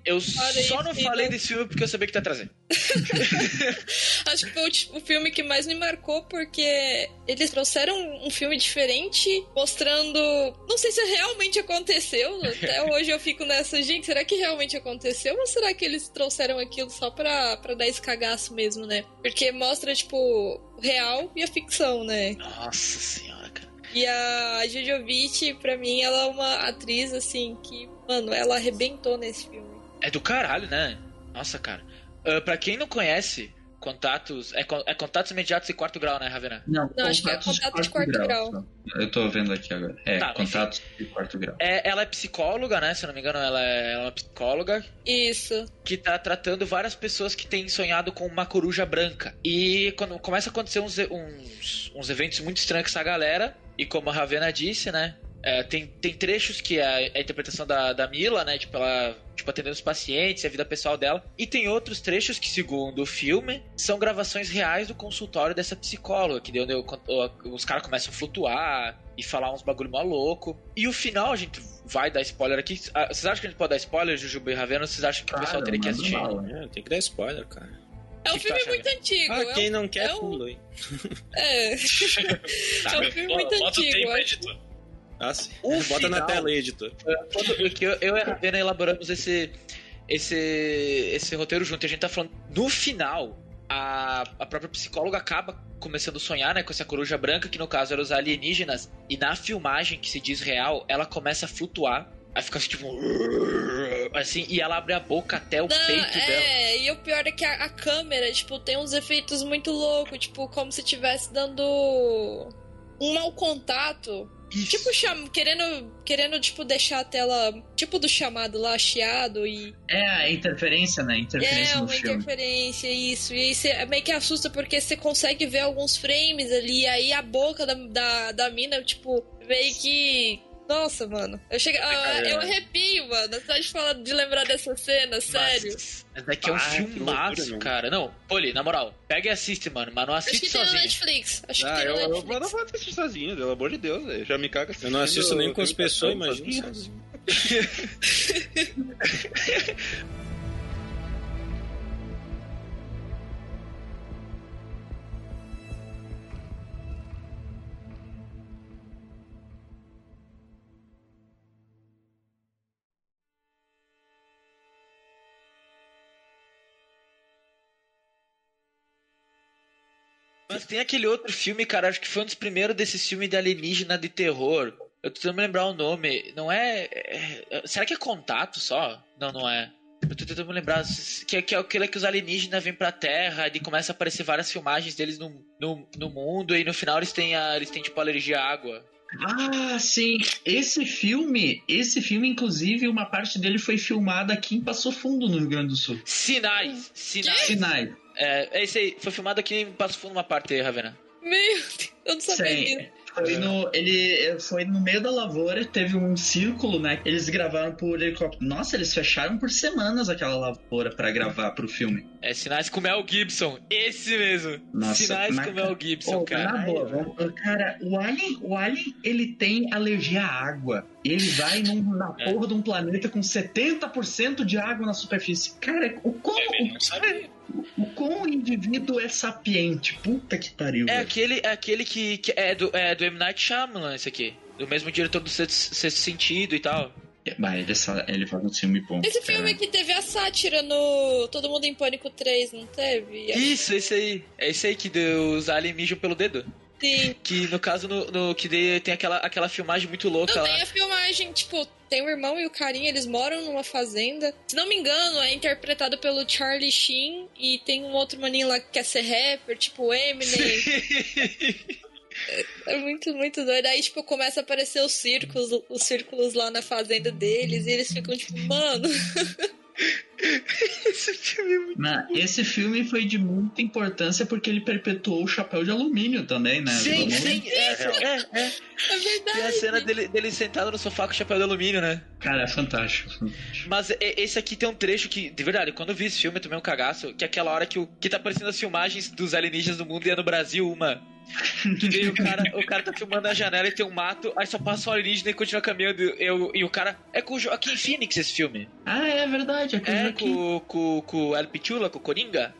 Eu só não falei né? desse filme porque eu sabia que tá trazendo. Acho que foi o, ti- o filme que mais me marcou porque eles trouxeram um filme diferente, mostrando. Não sei se realmente aconteceu. Até hoje eu fico nessa, gente, será que realmente aconteceu? Ou será que eles trouxeram aquilo só pra, pra dar esse cagaço mesmo, né? Porque mostra, tipo, o real e a ficção, né? Nossa senhora, cara. E a Jojovic, pra mim, ela é uma atriz, assim, que, mano, ela arrebentou nesse filme. É do caralho, né? Nossa, cara. Ah, pra quem não conhece, contatos. É, é contatos imediatos e quarto grau, né, Ravena? Não, Não, acho que é contato de quarto grau. só. Eu tô vendo aqui agora. É, Tá, contatos de quarto grau. É, ela é psicóloga, né? Se eu não me engano, ela é, ela é uma psicóloga Isso. que tá tratando várias pessoas que têm sonhado com uma coruja branca. E quando começa a acontecer uns, uns, uns eventos muito estranhos com essa galera, e como a Ravena disse, né? É, tem, tem trechos que é a interpretação da, da Mila, né? Tipo, ela tipo, atendendo os pacientes, a vida pessoal dela. E tem outros trechos que, segundo o filme, são gravações reais do consultório dessa psicóloga, que deu, deu os caras começam a flutuar e falar uns bagulho maluco. E o final, a gente vai dar spoiler aqui. Ah, Vocês acham que a gente pode dar spoiler, Jujuba e Ravena? Ou vocês acham que o pessoal teria que assistir? bala. É, tem que dar spoiler, cara. É um Que filme muito antigo. Ah, é quem não quer, é um- pula aí. É. Tá, É um meu, filme muito bota o antigo, tempo, editor. Ah, sim. O Bota na final- tela aí, editor. Quando- que eu, eu e a Ravena elaboramos esse, esse, esse roteiro junto. E a gente tá falando no final. a, a própria psicóloga acaba começando a sonhar, né, com essa coruja branca, que no caso eram os alienígenas, e na filmagem, que se diz real, ela começa a flutuar. Aí fica assim, tipo. Assim, e ela abre a boca até o Não, peito dela. é, e o pior é que a, a câmera, tipo, tem uns efeitos muito loucos, tipo, como se estivesse dando um mau contato. Isso. Tipo, cham... querendo, querendo, tipo, deixar a tela, tipo do chamado lá, chiado e... É a interferência, né? Interferência É, no uma filme. interferência, isso. E aí você meio que assusta porque você consegue ver alguns frames ali, e aí a boca da, da, da mina, tipo, meio que... Nossa, mano. Eu, chego, ah, eu arrepio, mano. Só de falar de lembrar dessa cena, sério. Mas daqui é um Ah, que filmaço, cara. Não, Poli, na moral, pega e assiste, mano. Mas não Acho assiste que tem no sozinho. Netflix. Acho que Ah, tem eu, no eu, eu Netflix. não vou assistir sozinho, pelo amor de Deus, velho. Já me caga Eu não assisto nem com as pessoas, sozinho. imagina sozinho. Mas tem aquele outro filme, cara, acho que foi um dos primeiros desses filmes de alienígena de terror. Eu tô tentando me lembrar o nome. Não é, é- é- Será que é Contato só? Não, não é. Eu tô tentando me lembrar. Que, é- que é aquele que os alienígenas vêm pra Terra e começa a aparecer várias filmagens deles no, no, no mundo e no final eles têm, a, eles têm tipo alergia à água. Ah, sim. Esse filme, esse filme, inclusive, uma parte dele foi filmada aqui em Passo Fundo, no Rio Grande do Sul. Sinais! Sinais! Sinai. É, é esse aí. Foi filmado aqui em Passo Fundo uma parte aí, Ravena. Meu Deus, eu não sabia Sim. disso. Foi no, ele foi no meio da lavoura, teve um círculo, né? Eles gravaram por helicóptero. Nossa, eles fecharam por semanas aquela lavoura pra gravar pro filme. É Sinais com Mel Gibson. Esse mesmo. Nossa, Sinais mas- com Mel Gibson, Ô, cara. Na boa, vamos- cara, o Alien, o Alien, ele tem alergia à água. Ele vai num- na É. porra de um planeta com 70% de água na superfície. Cara, o como, Eu não sabia. O, como o indivíduo é sapiente? Puta que pariu. É velho. aquele, é aquele que, que é, do, é do M. Night Shyamalan, esse aqui. Do mesmo diretor do Sexto, Sexto Sentido e tal. Mas ele, sa- ele faz um filme bom. Esse filme cara. que teve a sátira no Todo Mundo em Pânico 3, não teve? Isso, esse aí. É esse aí que os aliens mijam pelo dedo. Sim. Que no caso, no, no- que tem aquela, aquela filmagem muito louca Não, lá. tem a filmagem, tipo, tem o irmão e o carinha, eles moram numa fazenda. Se não me engano, é interpretado pelo Charlie Sheen e tem um outro maninho lá que quer ser rapper, tipo Eminem. É muito, muito doido. Aí, tipo, começa a aparecer os círculos, os círculos lá na fazenda deles e eles ficam tipo, mano. esse filme é muito Mas esse filme foi de muita importância porque ele perpetuou o chapéu de alumínio também, né? Sim, sim, é, é, é. É Tem a verdade. cena dele, dele sentado no sofá com o chapéu de alumínio, né? Cara, é fantástico. Mas e- esse aqui tem um trecho que, de verdade, quando eu vi esse filme eu tomei um cagaço, que é aquela hora que, o, que tá aparecendo as filmagens dos alienígenas do mundo e é no Brasil uma. Que daí o cara, o cara tá filmando a janela e tem um mato, aí só passa um alienígena e continua caminhando. Eu, e o cara. É com o Joaquim Phoenix esse filme. Ah, é verdade. É, eu É com, com, com o El Pichula, com o Coringa.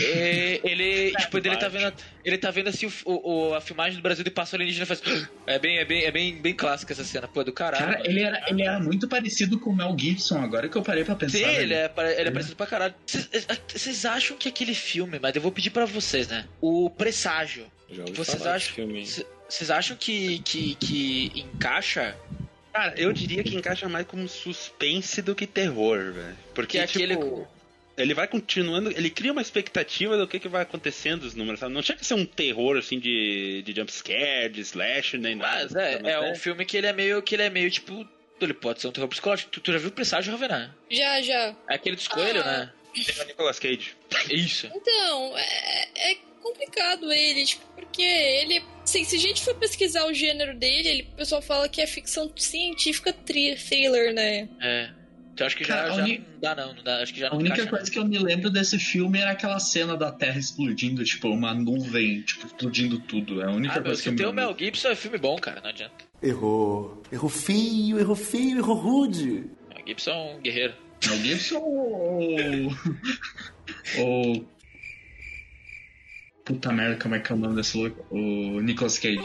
É, ele, tipo, ele tá vendo, ele tá vendo assim o, o- a filmagem do Brasil e passa o alienígena e faz. É bem, é bem, é bem, bem clássica essa cena, pô, é do caralho. Cara, ele era, ele era muito parecido com o Mel Gibson, agora que eu parei pra pensar. Sim, velho. ele é, ele é parecido pra caralho. Vocês- acham que aquele filme, mas eu vou pedir pra vocês, né? O Presságio. Vocês acham, vocês acham que, que, que encaixa? Cara, eu diria que encaixa mais como suspense do que terror, velho. Porque Que é aquele. Ele vai continuando, ele cria uma expectativa do que, que vai acontecendo os números, sabe? Não chega a ser um terror assim de, de jumpscare, de slash, nem nada. Mas é, é um filme que ele é meio. que ele é meio tipo. Ele pode ser um terror psicológico. Tu, tu já viu o Presságio, Ravená? Já, já. É aquele dos coelhos, Ah. né? Tem o Nicolas Cage. Isso. Então, é, é complicado ele, tipo, porque ele. Assim, se a gente for pesquisar o gênero dele, ele, o pessoal fala que é ficção científica thriller, né? É. Então acho que já, Cara, a já uni- não dá, não. não dá, acho que já A não única encaixa, coisa que eu me lembro desse filme era aquela cena da Terra explodindo, tipo, uma nuvem, tipo, explodindo tudo. É a não. única Ah, meu, coisa que se eu me tem o lembro. Mel Gibson é filme bom, cara, não adianta. Errou. Errou feio, errou feio, errou rude. Mel Gibson é um guerreiro. Mel Gibson ou. ou. Puta merda, como é que é o nome desse louco? O Nicolas Cage.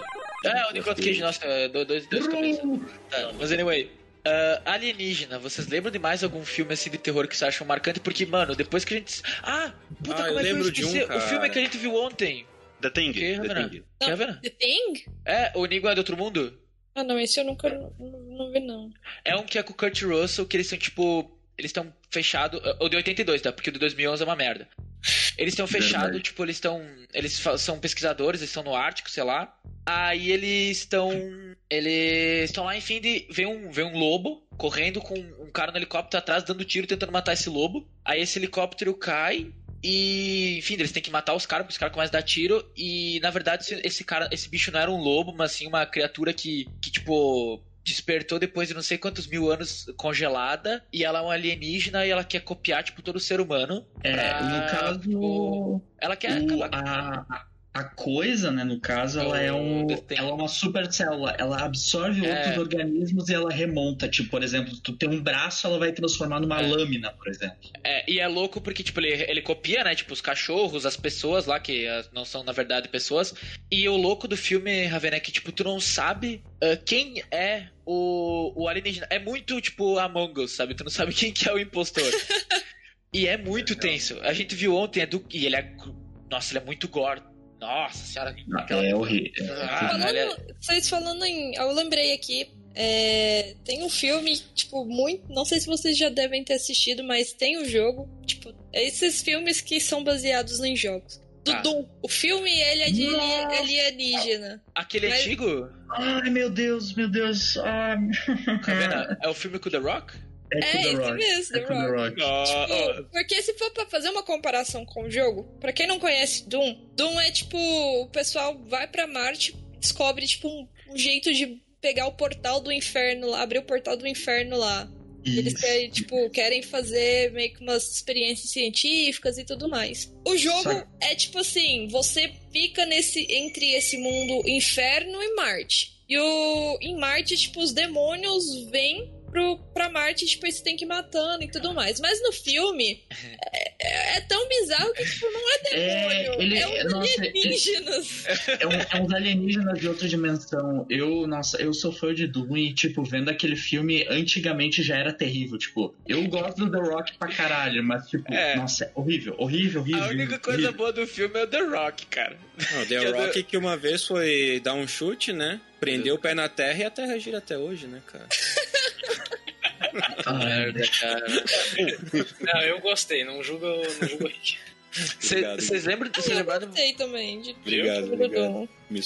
É, o Nicolas Cage, nossa, é, dois, dois, dois cabeças. Tá, mas anyway. Ah, alienígena, vocês lembram de mais algum filme assim de terror que vocês acham marcante? Porque, mano, depois que a gente. Ah! Puta, Ah, eu como é que lembro eu de um? O filme que a gente viu ontem. The Thing. Que, The Ravena? Thing. Que, Ravena? The Thing? É, o Inigo é do Outro Mundo? Ah, não, esse eu nunca não, não vi, não. É um que é com o Kurt Russell, que eles são tipo. Eles estão fechados. O de 82, tá? Porque o de 2011 é uma merda. Eles estão fechados, tipo, eles estão. Eles são pesquisadores, eles estão no Ártico, sei lá. Aí eles estão. Eles estão lá, enfim, de. Vem um, vem um lobo correndo com um cara no helicóptero atrás, dando tiro, tentando matar esse lobo. Aí esse helicóptero cai. E, enfim, eles têm que matar os caras, porque os caras começam a dar tiro. E, na verdade, esse, esse cara, esse bicho não era um lobo, mas sim uma criatura que, que tipo, despertou depois de não sei quantos mil anos congelada. E ela é uma alienígena e ela quer copiar, tipo, todo ser humano. É, pra, no caso. tipo, ela quer o- acabar. a, a coisa, né, no caso, ela é, um, ela é uma super célula. Ela absorve É. outros organismos e ela remonta. Tipo, por exemplo, tu tem um braço, ela vai transformar numa É. lâmina, por exemplo. É, e é louco porque, tipo, ele, ele copia, né? Tipo, os cachorros, as pessoas lá, que ah, não são, na verdade, pessoas. E o louco do filme, Raven, é que, tipo, tu não sabe ah, quem é o, o alienígena. É muito, tipo, Among Us, sabe? Tu não sabe quem que é o impostor. e é muito tenso. A gente viu ontem, é do, e ele é... Nossa, ele é muito gore. Nossa senhora. aquela- É horrível. Ah, falando, ele é- Vocês falando em. Eu lembrei aqui. é, tem um filme, tipo, muito. Não sei se vocês já devem ter assistido, mas tem o jogo. Tipo, esses filmes que são baseados em jogos. Do. Doom. O filme, ele é de Nossa. alienígena. Aquele Mas- antigo, Ai, meu Deus, meu Deus. Ah, Ravena, é o filme com o The Rock? é, É, The esse Rock. mesmo, É The The Rock. Rock. Tipo, porque se for pra fazer uma comparação com o jogo, pra quem não conhece Doom, Doom é tipo, o pessoal vai pra Marte, descobre tipo um, um jeito de pegar o portal do inferno lá, abrir o portal do inferno lá. Eles querem, tipo, querem fazer meio que umas experiências científicas e tudo mais. O jogo Só- é tipo assim, você fica nesse entre esse mundo inferno e Marte. E o em Marte, tipo, os demônios vêm pro, pra Marte, tipo, você tem que ir matando e tudo mais. Mas no filme é, é- é tão bizarro que, tipo, não é demônio. É, ele- É, uns nossa, ele- alienígenas. É, um, é uns alienígenas de outra dimensão. Eu, nossa, eu sou fã de Doom e, tipo, vendo aquele filme antigamente já era terrível. Tipo, eu gosto do The Rock pra caralho, mas, tipo, É. nossa, é horrível, horrível, horrível. A única horrível, coisa horrível. boa do filme é o The Rock, cara. Não, The Que é Rock do- que uma vez foi dar um chute, né? Prendeu o pé na terra e a terra gira até hoje, né, cara? Ah, Merda, cara. Não, eu gostei, não julgo, não julgo Rick. Vocês lembram? Vocês Eu lembraram? gostei também de Obrigado, de obrigado. Me.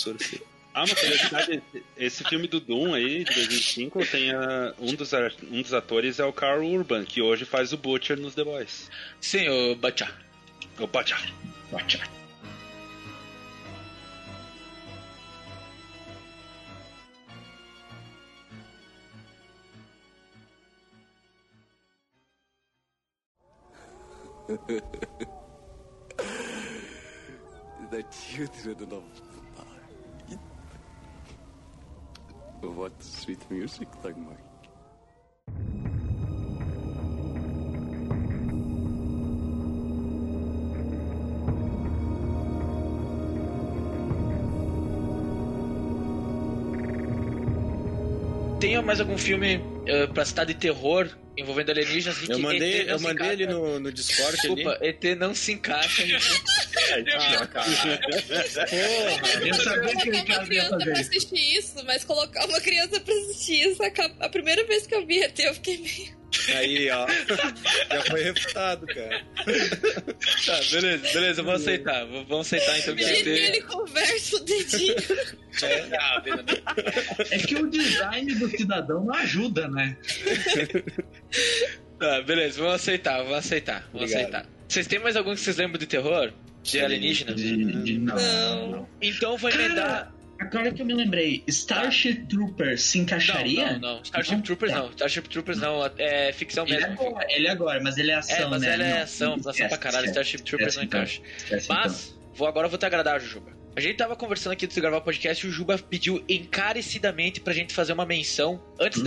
Ah, uma curiosidade, esse filme do Doom aí, de 2005, tem a- um, dos, um dos atores é o Carl Urban, que hoje faz o Butcher nos The Boys. Sim, o Butcher. O Butcher. The children of night. What sweet music, Dagmar. Tem mais algum filme uh, pra citar de terror envolvendo alienígenas? Eu mandei, eu mandei ele no, no Discord Desculpa, ali. ET não se encaixa. em- Ah, cara. Eu Mas sabia que uma Ricardo ia criança pra fazer isso. assistir isso, mas colocar uma criança pra assistir isso, a, a primeira vez que eu vi ET, eu fiquei meio. Aí, ó. Já foi refutado, cara. tá, beleza, beleza, vamos aceitar. Vamos aceitar então que ele ET. conversa o dedinho. Beleza. É que o design do cidadão não ajuda, né? Tá, beleza, vamos aceitar, vamos aceitar, vamos Obrigado. aceitar. Vocês têm mais algum que vocês lembram de terror? De alienígena? De, de- não, Não. não. Então vou emendar. Agora que eu me lembrei, Starship Troopers se encaixaria? Não, não, não. Starship Não? Troopers Tá. não. Starship Troopers não. É ficção Ele é mesmo. agora, ele é agora, mas ele é ação, É, mas né? ela é Não, ação, ação pra caralho. Starship Troopers não então. encaixa. então. Mas, vou agora eu vou te agradar, Jujuba. A gente tava conversando aqui antes de gravar o podcast e o Juba pediu encarecidamente pra gente fazer uma menção antes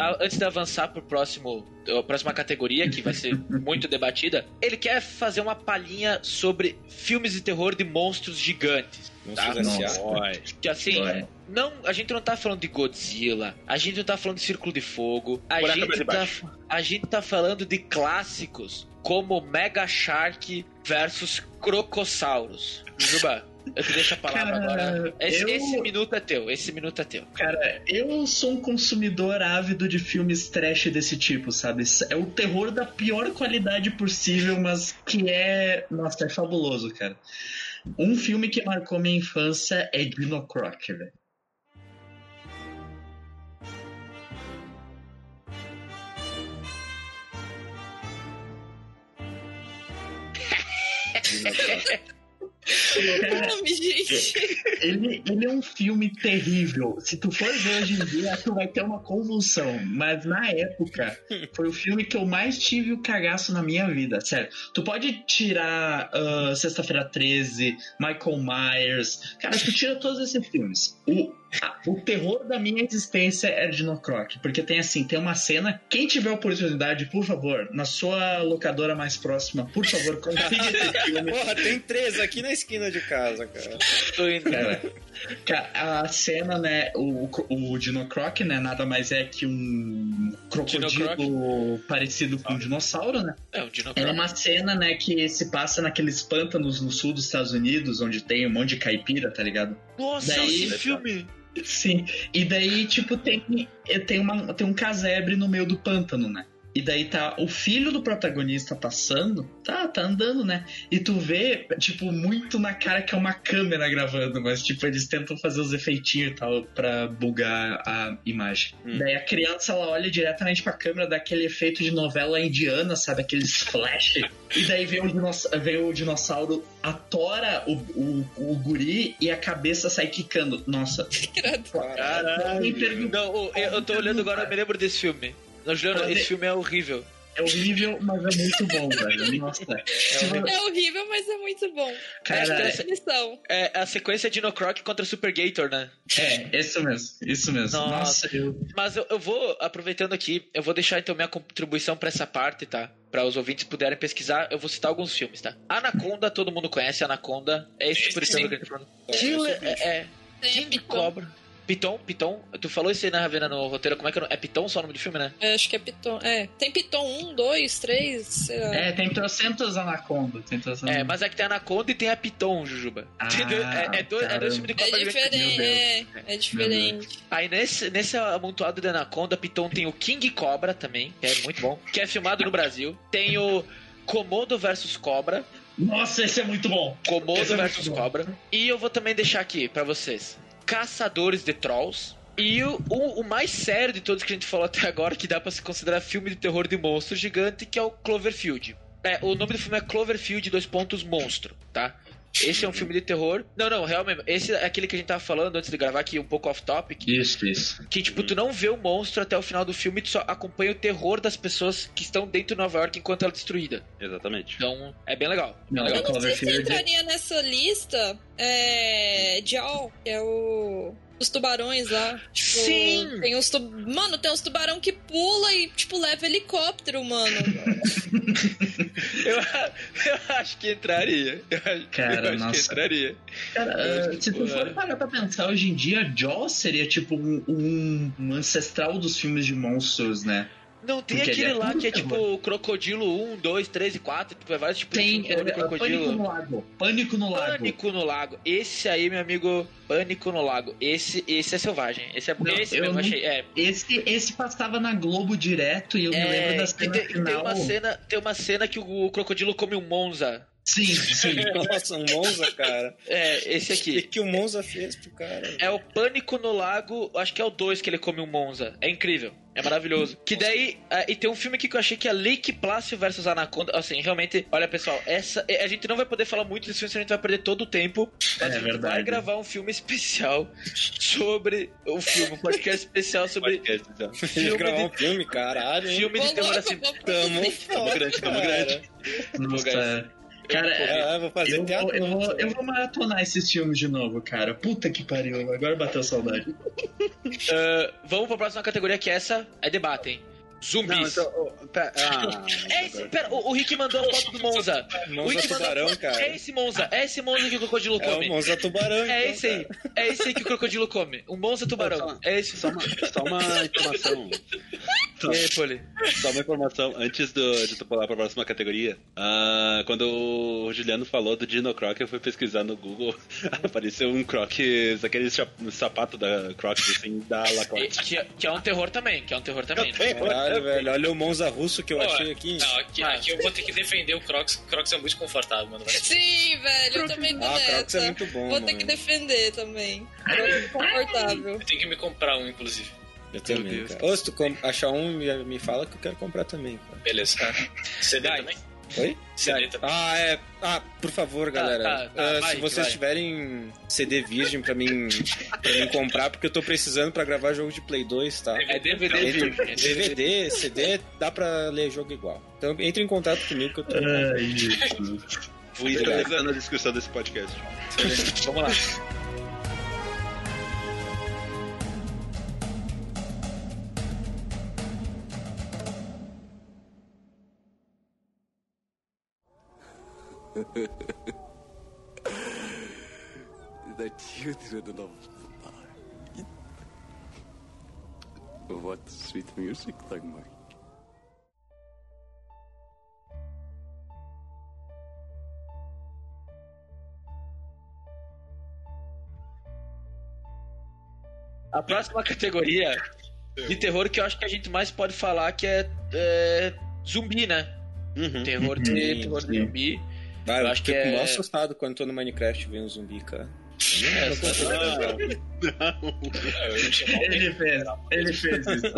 av- antes de avançar pro próximo, a próxima categoria, que vai ser muito debatida. Ele quer fazer uma palhinha sobre filmes de terror de monstros gigantes. Tá? Que assim, não, a gente não tá falando de Godzilla, a gente não tá falando de Círculo de Fogo, a gente, tá, a gente tá falando de clássicos como Mega Shark, versus Crocossauros. Juba, eu te deixo a palavra Cara, agora. Esse, eu- esse minuto é teu, esse minuto é teu. Cara, eu sou um consumidor ávido de filmes trash desse tipo, sabe? É o terror da pior qualidade possível, mas que é. Nossa, é fabuloso, cara. Um filme que marcou minha infância é Dino Croc, velho. Gente. Ele, ele é um filme terrível. Se tu for ver hoje em dia, tu vai ter uma convulsão. Mas na época, foi o filme que eu mais tive o cagaço na minha vida. Sério. Tu pode tirar ah, Sexta-feira 13, Michael Myers. Cara, tu tira todos esses filmes. O, o terror da minha existência é Dino Croc. Porque tem assim, tem uma cena. Quem tiver oportunidade, por favor, na sua locadora mais próxima, por favor, consiga esse filme. Porra, tem três aqui na esquina de casa, cara. Tô indo. Cara, cara, a cena, né? O, o Dino Croc, né? Nada mais é que um crocodilo parecido com um dinossauro, né? É um Dino É uma cena, né, que se passa naqueles pântanos no sul dos Estados Unidos, onde tem um monte de caipira, tá ligado? Nossa, Daí- esse filme. Sim. E daí, tipo, tem, tem, uma, tem um casebre no meio do pântano, né? E daí tá o filho do protagonista passando, tá, tá andando, né? E tu vê, tipo, muito na cara que é uma câmera gravando, mas, tipo, eles tentam fazer os efeitinhos e tal pra bugar a imagem. Daí a criança, ela olha diretamente pra câmera, dá aquele efeito de novela indiana, sabe? Aqueles flash. E daí vem o, dinoss vem o dinossauro, atora o, o, o guri e a cabeça sai quicando. Nossa, Caralho. Pergunta- Não, eu, eu tô olhando agora, eu me lembro desse filme. Não, Juliano, esse filme é horrível. É horrível, mas é muito bom, velho. Nossa. Vo- É horrível, mas é muito bom. Cara, é é- definição. É a sequência Dino Croc contra Super Gator, né? É, isso mesmo, isso mesmo. Nossa. Nossa, eu. Mas eu, eu vou, aproveitando aqui, eu vou deixar então minha contribuição pra essa parte, tá? Pra os ouvintes puderem pesquisar, eu vou citar alguns filmes, tá? Anaconda, todo mundo conhece Anaconda. É esse tipo de filme que a gente tá falando. Killer, é, é. Tem King. Cobra. Piton, Piton. Tu falou isso aí na Ravena no roteiro, como é que é? o nome? É Piton só o nome do filme, né? É, acho que é Piton. É. Tem Piton 1, 2, 3, sei lá. É, tem trocentos anaconda. Tem trocentos... É, mas é que tem a Anaconda e tem a Piton, Jujuba. Ah? É, é dois, é dois filmes de É cobra gigante. diferente, é, é diferente. Aí nesse, nesse amontoado de Anaconda, Piton tem o King Cobra também, que é muito bom, que é filmado no Brasil. Tem o Komodo versus Cobra. Nossa, esse é muito bom. Komodo é versus bom. Cobra. E eu vou também deixar aqui pra vocês: Caçadores de Trolls. E o, o, o mais sério de todos que a gente falou até agora, que dá pra se considerar filme de terror de monstro gigante, que é o Cloverfield. É, o nome do filme é Cloverfield, dois pontos, monstro, tá? Esse é um filme de terror. Não, não, realmente. Esse é aquele que a gente tava falando antes de gravar aqui, um pouco off-topic. Isso, isso. Que, tipo, tu não vê o monstro até o final do filme, tu só acompanha o terror das pessoas que estão dentro de Nova York enquanto ela é destruída. Exatamente. Então, é bem legal. Não, legal. Eu não sei se entraria nessa lista é, Jaw, que é o. Os tubarões lá. Tipo, Sim! Tem uns tu... Mano, tem uns tubarão que pula e, tipo, leva helicóptero, mano. Eu, eu acho que entraria. Eu Cara, eu acho que nossa. entraria. Cara, É, ah, se tipo, tu for parar pra pensar, hoje em dia, Jaws seria tipo um, um- um ancestral dos filmes de monstros, né? Não, tem Porque ele aquele é lá que é tipo o Crocodilo 1, 2, 3 e 4, tipo, é vários tipos Tem de é, terror de Pânico crocodilo. no Lago. Pânico no Lago. Pânico no Lago. Esse aí, meu amigo, Pânico no Lago. Esse, esse é selvagem. Esse é Não, esse eu mesmo, não- achei. É, Esse, esse passava na Globo direto e eu me é, lembro da e cena tem, e tem final. uma cena, tem uma cena que o, crocodilo come um Monza. Sim, sim. Nossa, um Monza, cara. É, esse O que, aqui. que o Monza fez pro cara? É o Pânico no Lago, acho que é o 2 que ele come um Monza. É incrível. É maravilhoso. Que daí. ah, e tem um filme aqui que eu achei que é Lake Placid versus Anaconda. Assim, realmente, olha pessoal, essa. A gente não vai poder falar muito desse filme, senão a gente vai perder todo o tempo. Mas É a gente vai verdade. gravar um filme especial sobre o filme, um podcast especial sobre Podcast, então. A gente Filme gravar de- um filme, caralho. hein? filme de terror assim. Tamo foda, grande, tamo grande. Nossa. Cara, é, É, vou fazer eu, teatro. eu, vou, eu vou maratonar esses filmes de novo, cara. Puta que pariu, agora bateu saudade. Ah, vamos pra próxima categoria que essa é debate, hein? Zumbis. Não, então, oh, pera, ah, É esse, pera, o, o Rick mandou a foto do Monza. o Monza Rick mandou a tubarão, foto- cara. É esse Monza, é esse Monza que o crocodilo É o come. Monza tubarão. É então, esse aí, cara. é esse aí que o crocodilo come. Um Monza tubarão. É esse. só uma, só uma informação. Só, E aí, Poli? só uma informação, antes do- de tu pular pra próxima categoria, ah, quando o Juliano falou do Dino Croc, eu fui pesquisar no Google, apareceu um Crocs, aquele sapato da Crocs, assim, da Lacoste. Que, que é um terror também, que é um terror também. né? Caralho, velho. Olha o Monza russo que eu Pô, achei aqui. Não, aqui, Ah. aqui eu vou ter que defender o Crocs. O Crocs é muito confortável, mano. Sim, velho, eu também tô Ah, Crocs é nessa. muito bom, Vou ter mano. que defender também. Crocs confortável. Eu tenho que me comprar um, inclusive. Eu também, Deus. cara. Ou se tu achar um, me, me fala que eu quero comprar também, cara. Beleza. CD Vai. também? Oi? CD também. Ah, é. Ah, por favor, galera. tá, tá, Ah, vai, se vocês vai. tiverem CD virgem pra mim, pra mim comprar, porque eu tô precisando pra gravar jogo de Play 2, tá? É DVD, é DVD, CD, dá pra ler jogo igual. Então entre em contato comigo que eu tô. Ai, Jesus. Vou escrever na descrição desse podcast. Vamos lá. The children of the night. What sweet music make. A próxima categoria de terror que eu acho que a gente mais pode falar que é, é zumbi, né? Uhum. Terror de, Sim, terror de zumbi. Ah, eu Eu acho que é- mal assustado quando tô no Minecraft vendo um zumbi, cara. É, Ele fez, ele fez isso.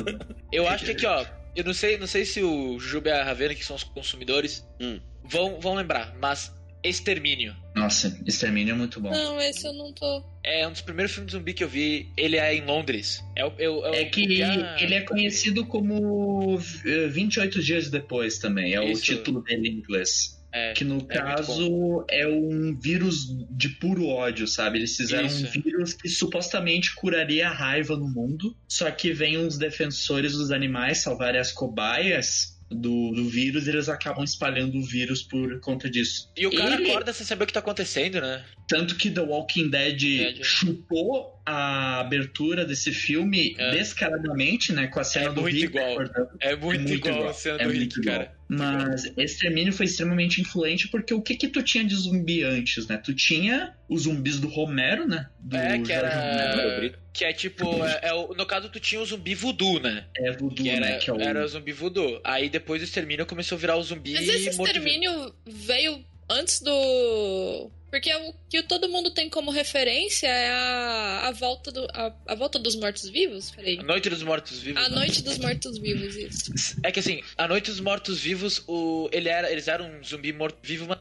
Eu acho que aqui, ó, eu não sei, não sei se o Juba e a Ravena, que são os consumidores, Hum. vão, vão lembrar, mas Extermínio. Nossa, Extermínio é muito bom. Não, esse eu não tô. É um dos primeiros filmes de zumbi que eu vi. Ele é em Londres. É, o- é, o- é, o- É que ele é conhecido como eh, 28 Dias Depois também, é Isso. o título dele em inglês. É, Que no muito caso é um vírus de puro ódio, sabe? Eles fizeram Isso. um vírus que supostamente curaria a raiva no mundo, só que vem uns defensores dos animais salvarem as cobaias do, do vírus e eles acabam espalhando o vírus por conta disso. E o cara Ele- acorda sem saber o que tá acontecendo, né? Tanto que The Walking Dead Dead. chupou a abertura desse filme É. descaradamente, né? Com a cena É do muito Rick igual. acordando. É muito, muito igual, igual, a cena é do muito Rick, igual. cara. Mas Extermínio foi extremamente influente porque o que que tu tinha de zumbi antes, né? Tu tinha os zumbis do Romero, né? Do É, que Jorge Romero. era. Que é tipo. É, é o- no caso, tu tinha o zumbi voodoo, né? É voodoo, Que era, né? Que é o... era o zumbi voodoo. Aí depois do extermínio começou a virar o zumbi Mas esse extermínio veio antes do. Porque o que todo mundo tem como referência é a, a, volta, do, a, a volta dos mortos-vivos? Peraí. A Noite dos Mortos-Vivos. A né? Noite dos Mortos-Vivos, isso. É que assim, a Noite dos Mortos-Vivos, o... Ele era... eles eram um zumbi morto-vivo, mas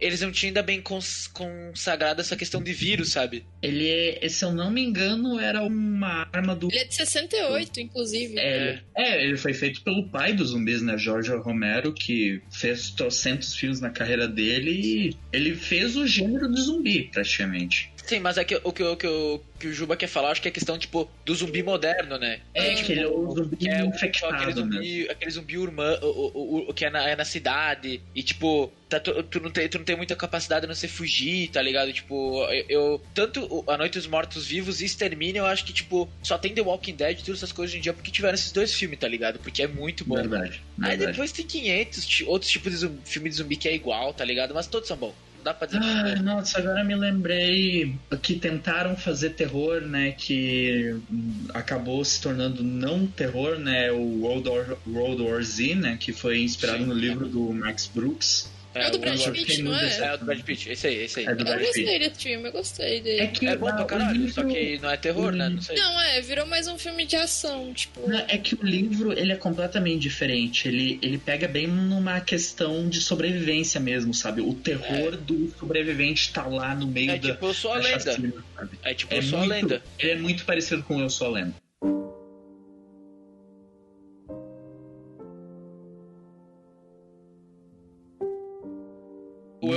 eles não tinham ainda bem cons... consagrado essa questão de vírus, sabe? Ele, é- se eu não me engano, era uma arma do... Ele é de 68, inclusive. É, ele- é, ele foi feito pelo pai dos zumbis, né? Jorge Romero, que fez trocentos filmes na carreira dele e ele fez o gênero de zumbi, praticamente. Sim, mas é que o que, o que, o que o Juba quer falar, acho que é a questão, tipo, do zumbi moderno, né? É, tipo, é o zumbi que é o- infectado, aquele né? zumbi, aquele zumbi urbano, o, o, o- que é na, é na cidade, e tipo, tá, tu, tu, não tem, tu não tem muita capacidade de não se fugir, tá ligado? Tipo, eu, eu- tanto A Noite dos Mortos Vivos e Extermínio, eu acho que, tipo, só tem The Walking Dead e todas essas coisas hoje em dia porque tiveram esses dois filmes, tá ligado? Porque é muito bom. Verdade. Aí verdade. depois tem 500 ti- outros tipos de zumbi, filme de zumbi que é igual, tá ligado? Mas todos são bons. Dá pra dizer Ah, nossa, agora me lembrei que tentaram fazer terror, né? Que acabou se tornando não terror, né? O World War, World War Z, né? Que foi inspirado Sim. no livro do Max Brooks. É o do Brad Pitt, não é? É o do Brad Pitt, esse aí, esse aí. É do Eu Brad Pitt. gostei desse filme, eu gostei dele. É que É bom pra caralho, livro- só que não é terror, né? Não sei. Não, é, virou mais um filme de ação, tipo. Não, É que o livro ele é completamente diferente. Ele, ele pega bem numa questão de sobrevivência mesmo, sabe? O terror do sobrevivente tá lá no meio É da, tipo Eu Sou a da Lenda. chacina, sabe? É tipo É Eu Sou a Lenda. Ele é muito parecido com Eu Sou a Lenda.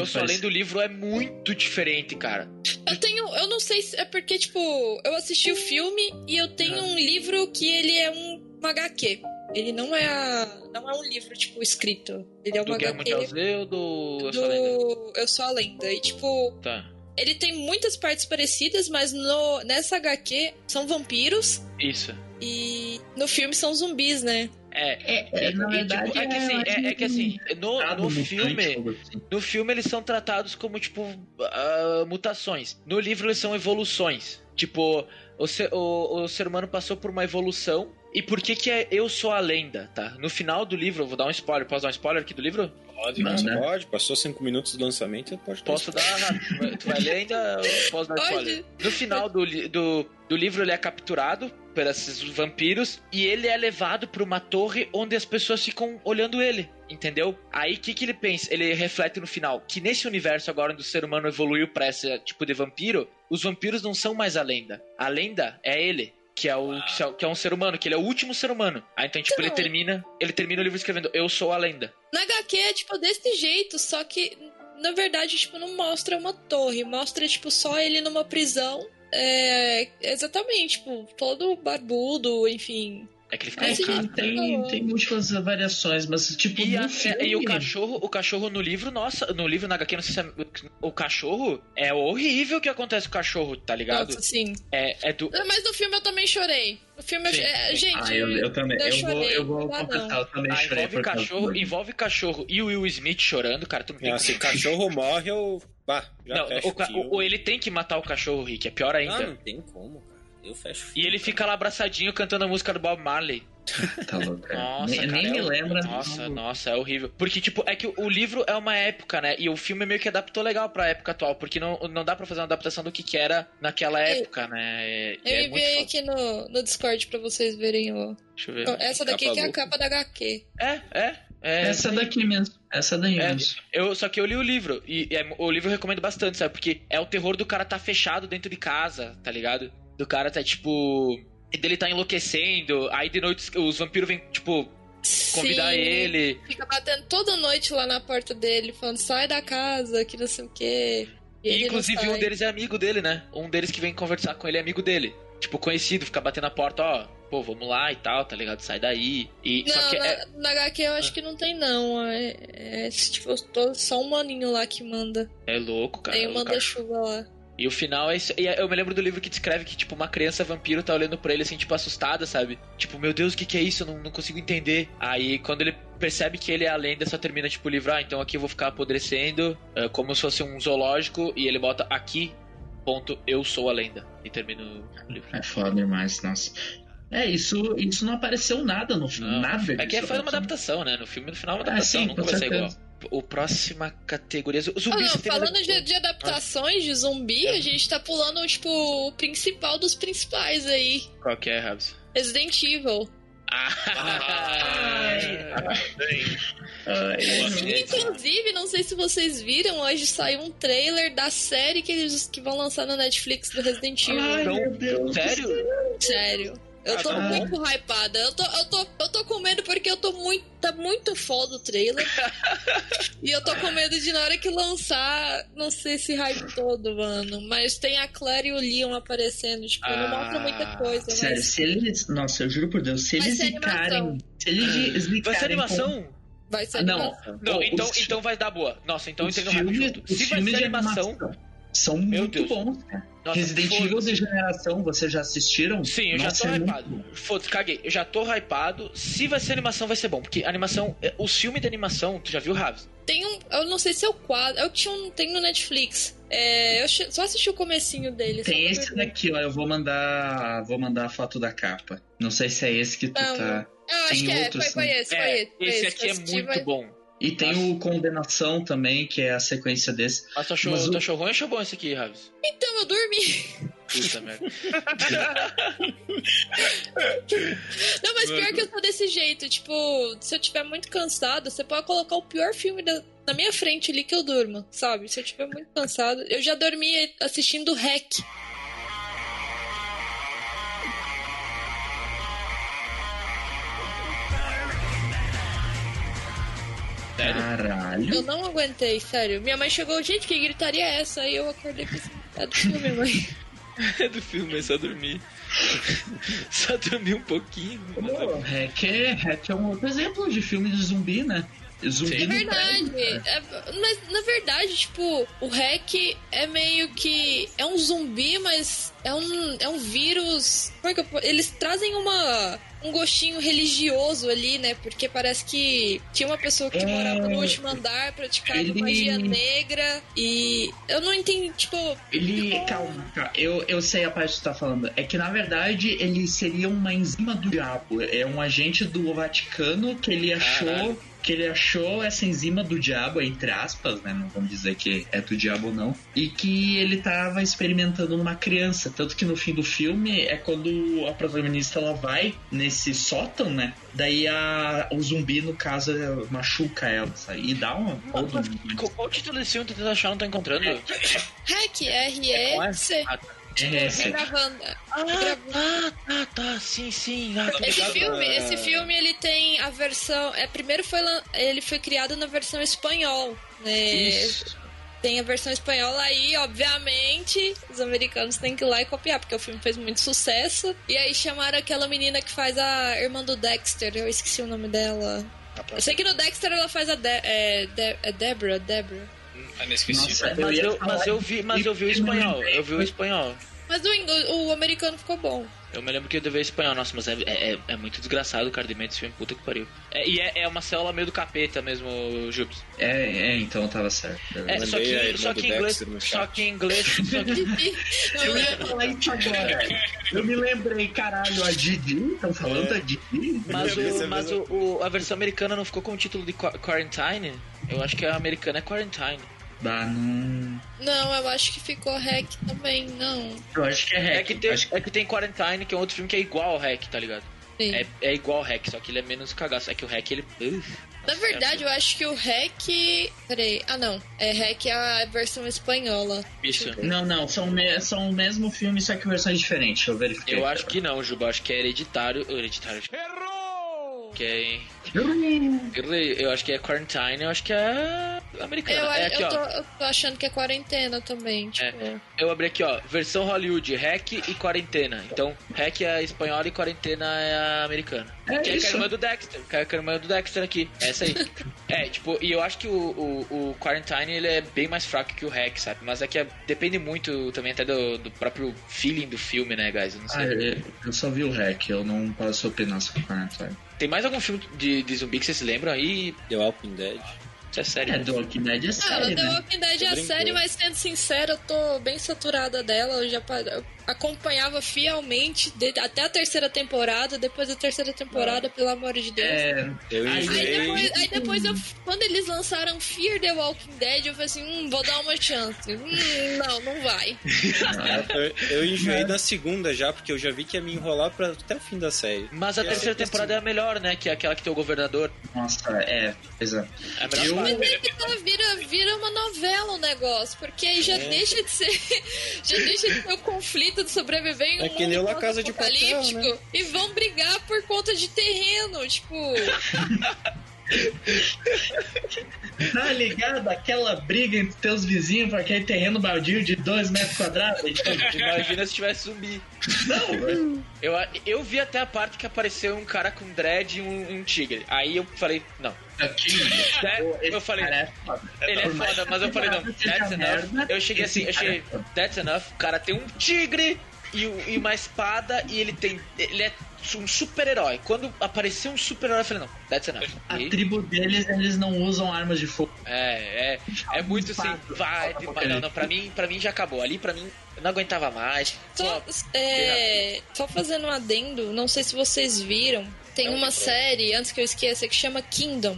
Eu Muito Sou a parecido. Lenda, o livro é muito diferente, cara. Eu tenho. Eu não sei se. É porque, tipo, eu assisti o filme e eu tenho um livro que ele é um, um HQ. Ele não é a, não é um livro, tipo, escrito. Ele é Do uma Guerra HQ Mundial Z ou do Eu Sou a Lenda? do Eu Sou a Lenda. E, tipo, Tá. ele tem muitas partes parecidas, mas no, nessa HQ são vampiros Isso. e no filme são zumbis, né? É, É, é, na verdade, tipo, é que assim, é, é que assim, no, no filme, assim. no filme eles são tratados como tipo ah, mutações. No livro eles são evoluções. Tipo, o ser, o, o ser humano passou por uma evolução. E por que que é eu sou a lenda, tá? No final do livro, eu vou dar um spoiler. Posso dar um spoiler aqui do livro? Pode, Não, né? pode. Passou cinco minutos do lançamento, pode Posso dar? Tu vai ler ainda? Eu Posso dar Pode. spoiler? No final do, do, do livro, ele é capturado por esses vampiros e ele é levado pra uma torre onde as pessoas ficam olhando ele. Entendeu? Aí o que, que ele pensa? Ele reflete no final que nesse universo agora onde o ser humano evoluiu pra esse tipo de vampiro, os vampiros não são mais a lenda. A lenda é ele. Que é, o, que é o- que é um ser humano, que ele é o último ser humano. Aí então, tipo, ele Então- termina. Ele termina o livro escrevendo Eu sou a lenda. Na HQ é tipo desse jeito, só que na verdade, tipo, não mostra uma torre, mostra, tipo, só ele numa prisão. É. Exatamente, tipo, todo barbudo, enfim. É que ele fica É, jeito- tem, tem múltiplas variações, mas tipo, E, no a- filme... e o cachorro, o cachorro no livro, nossa, no livro na HQ, não sei se é, o cachorro é horrível o que acontece com o cachorro, tá ligado? Nossa, sim. É, é do. Mas no filme eu também chorei. No filme eu Sim, cho- é. Gente, Ah, eu, eu também. eu Eu, vou, chorei, eu vou dá confessar, eu também Ah, chorei envolve causa cachorro, envolve cachorro e o Will Smith chorando, cara, tu não tem Ah, se o cachorro morre, eu. Bah, já Não, fecho o, ca- filme. o- ele tem que matar o cachorro, Rick, é pior Ah, ainda. não tem como, cara. Eu fecho E ele fica lá abraçadinho cantando a música do Bob Marley. Tá louco. é. Nossa, nem, cara, nem é me o- lembra. Nossa, nossa, é horrível. Porque, tipo, é que o livro é uma época, né? E o filme meio que adaptou legal pra época atual. Porque não, não dá pra fazer uma adaptação do que, que era naquela Eu- época, né? E eu é enviei aqui no, no Discord pra vocês verem o. Deixa eu ver. Essa daqui Capa que é a louca. capa da HQ. É, é. É Essa daqui mesmo. Essa daí É, mesmo. eu, só que eu li o livro. E é- o livro eu recomendo bastante, sabe? Porque é o terror do cara tá fechado dentro de casa, tá ligado? Do cara tá, tipo. e dele tá enlouquecendo. Aí de noite os- os vampiros vêm, tipo, convidar Sim. ele. Fica batendo toda noite lá na porta dele, falando, sai da casa, que não sei o quê. E E, inclusive um deles é amigo dele, né? Um deles que vem conversar com ele é amigo dele. Tipo, conhecido, fica batendo na porta, ó, pô, vamos lá e tal, tá ligado? Sai daí. E só Não, que na, é. na HQ eu acho que não tem, não. É, é tipo, tô- só um maninho lá que manda. É louco, cara. tem é um manda-chuva lá. E o final é isso. E eu me lembro do livro que descreve que, tipo, uma criança vampiro tá olhando pra ele assim, tipo, assustada, sabe? Tipo, meu Deus, o que, que é isso? Eu não, não consigo entender. Aí quando ele percebe que ele é a lenda, só termina, tipo, o livro, ah, então aqui eu vou ficar apodrecendo, é, como se fosse um zoológico, e ele bota aqui, ponto, eu sou a lenda. E termina o livro. É foda demais, nossa. É, isso, isso não apareceu nada no filme. Não, nada É que disso foi uma adaptação, né? No filme, no final, é uma Ah, adaptação, sim, nunca vai ser igual. O próxima categoria. Zumbi, Ah, não, você tem mais falando de, de adaptações de zumbi, a gente tá pulando, tipo, o principal dos principais aí. Qual que é, Rabs? Resident Evil. Inclusive, não sei se vocês viram, hoje saiu um trailer da série que eles que vão lançar na Netflix do Resident Evil. Ai, Então, meu Deus. Sério? Sério. Eu Ah, tô tá bom. muito hypada. Eu tô, eu, tô, eu tô com medo porque eu tô muito. Tá muito foda o trailer. e eu tô com medo de na hora que lançar, não sei esse hype todo, mano. Mas tem a Claire e o Leon aparecendo. Tipo, não Ah, mostra muita coisa, Sério, mas se eles. Nossa, eu juro por Deus, se eles zicarem. animação. Se eles zicarem. Vai ser com- animação? vai ser Não, animação. Não, então, então vai dar boa. Nossa, então eu entendo rápido Se vai ser de animação. São Meu muito Deus. bons, cara. Nossa, Resident Evil de geração, vocês já assistiram? Sim, eu já Nossa, tô é hypado. Foda-se, caguei. Eu já tô hypado. Se vai ser animação, vai ser bom. Porque animação. é, Os filmes de animação, tu já viu, Raves? Tem um. Eu não sei se é o quadro. Eu tinha um. Tem no Netflix. É, eu só assisti o comecinho dele. Tem esse ver. daqui, ó. Eu vou mandar. Vou mandar a foto da capa. Não sei se é esse que tu Não. tá. Ah, acho tem que é. Foi, foi sim. esse, foi É, esse. foi esse aqui é muito mas- bom. E tem Nossa. o Condenação também, que é a sequência desse. Mas tu achou, Mas o- tu achou ruim ou achou bom esse aqui, Raves? Então, eu dormi. Puta merda. Não, mas pior que eu tô desse jeito. Tipo, se eu tiver muito cansado, você pode colocar o pior filme da- na minha frente ali que eu durmo, sabe? Se eu tiver muito cansado. Eu já dormi assistindo Hack. Sério? Caralho. Eu não aguentei, sério. Minha mãe chegou, gente, que gritaria é essa? Aí eu acordei com esse é do filme, mãe. É do filme, é só dormir. só dormir um pouquinho. Pô, Hack é, Hack é um outro exemplo de filme de zumbi, né? Zumbi É verdade. É- mas na verdade, tipo, o hack é meio que. É um zumbi, mas é um, é um vírus. Como é que eu Eles trazem uma. Um gostinho religioso ali, né? Porque parece que tinha uma pessoa que É. morava no último andar, praticava Ele- magia negra e eu não entendi, tipo, Ele. Calma, calma. Eu, eu sei a parte que você tá falando. É que na verdade ele seria uma enzima do diabo. É um agente do Vaticano que ele achou. Que ele achou essa enzima do diabo, entre aspas, né? Não vamos dizer que é do diabo ou não. E que ele tava experimentando numa criança. Tanto que no fim do filme é quando a protagonista ela vai nesse sótão, né? Daí a, o zumbi, no caso, machuca ela, sabe? E dá uma. um- Qual, qual o título desse filme? Tô tentando achar, não tô encontrando. REC, R-E-C. Ah, tá. É, esse. Gravando. Ah, Gravando. tá, tá, tá, sim, sim. Ah, Esse filme, esse filme ele tem a versão. É, primeiro foi ele foi criado na versão espanhol. Né? Isso. Tem a versão espanhola aí, obviamente, os americanos têm que ir lá e copiar, porque o filme fez muito sucesso. E aí chamaram aquela menina que faz a irmã do Dexter, eu esqueci o nome dela. Eu sei que no Dexter ela faz a De é, De é Deborah, Deborah. Ah, inesquecível. Nossa, eu Mas eu, mas eu vi, mas eu vi o espanhol. Eu vi o espanhol. Mas o, ing- o americano ficou bom. Eu me lembro que eu devia espanhol, nossa, mas é, é, é muito desgraçado o cara de mente esse filme, puta que pariu. É, e é, é uma célula meio do capeta mesmo, Jubes. É, é, então tava certo. É, só mandei a que, irmã só que em inglês. Só que em inglês. Só que, Eu ia falar isso agora. Eu me lembrei, caralho, a Didi? Estão falando da Didi? mas é o, mas o, o- a versão americana não ficou com o título de Qua- Quarantine? Eu acho que a americana é Quarantine. Bah, não. Não, eu acho que ficou REC também, não. Eu acho que é É hack. que, tem, Acho é que tem Quarantine, que é um outro filme que é igual ao Hack, tá ligado? Sim. É, é igual ao Hack, só que ele é menos cagaço. É que o Hack, ele. Uf. Na verdade, eu acho que o REC. Peraí. Ah, não. É REC a versão espanhola. Isso. Não, não, são, me- são o mesmo filme, só que versões diferentes. Eu verifiquei. Eu acho que não, Juba. Acho que é hereditário. Hereditário. Errou! Que é. Errei. Eu acho que é Quarantine, eu acho que é. Americana. Eu, é aqui, eu, tô, eu tô achando que é quarentena também. Tipo, É. Eu abri aqui, ó. Versão Hollywood, Hack e Quarentena. Então, Hack é a espanhola e Quarentena é a americana. É que é isso. a irmã do Dexter. Que é a irmã do Dexter aqui. Essa aí. é, tipo, e eu acho que o, o, o Quarantine ele é bem mais fraco que o Hack, sabe? Mas é que é- depende muito também até do, do próprio feeling do filme, né, guys? Eu não sei. Ah, eu- só vi o hack, eu não posso opinar sobre Quarantine. Tem mais algum filme de, de zumbi que vocês se lembram aí? The Walking Dead. Isso é sério. É, do Walking Dead é Ah, sério, The né? Walking Dead é série, mas sendo sincera, eu tô bem saturada dela. Eu já eu acompanhava fielmente de- até a terceira temporada. Depois da terceira temporada, pelo amor de Deus. É, Eu Aí depois, aí depois eu, quando eles lançaram Fear the Walking Dead, eu falei assim, hum, vou dar uma chance. Hum, não, não vai. Eu, eu enjoei da segunda já, porque eu já vi que ia me enrolar pra, até o fim da série. Mas a É, terceira sempre temporada é a melhor, né? Que é aquela que tem o governador. nossa, é, pois é. É a melhor Eu-. Mas é que tá, vira, vira uma novela o negócio, porque aí já deixa de ser. Já deixa de ter o conflito de sobreviver em um É que nem La Casa de Papel, né? e vão brigar por conta de terreno. Tipo, Tá ligado? Aquela briga entre teus vizinhos por aquele terreno baldio de 2 metros quadrados? Imagina se tivesse zumbi. não, Eu, eu vi até a parte que apareceu um cara com dread e um, um tigre. Aí eu falei, não. aqui, That- eu falei, cara é foda. ele é foda, mas eu falei, não, that's enough. Eu cheguei assim, eu cheguei, é foda. that's enough. O cara tem um tigre e, e uma espada e ele tem. Ele é um super-herói. Quando apareceu um super-herói, eu falei, não, that's enough. A E- tribo deles, eles não usam armas de fogo. É, é, é muito assim, vai, vai, não, não, pra mim, pra mim já acabou. Ali pra mim, eu não aguentava mais. só, Só- é, só fazendo um adendo, não sei se vocês viram. Tem uma série, antes que eu esqueça, que chama Kingdom.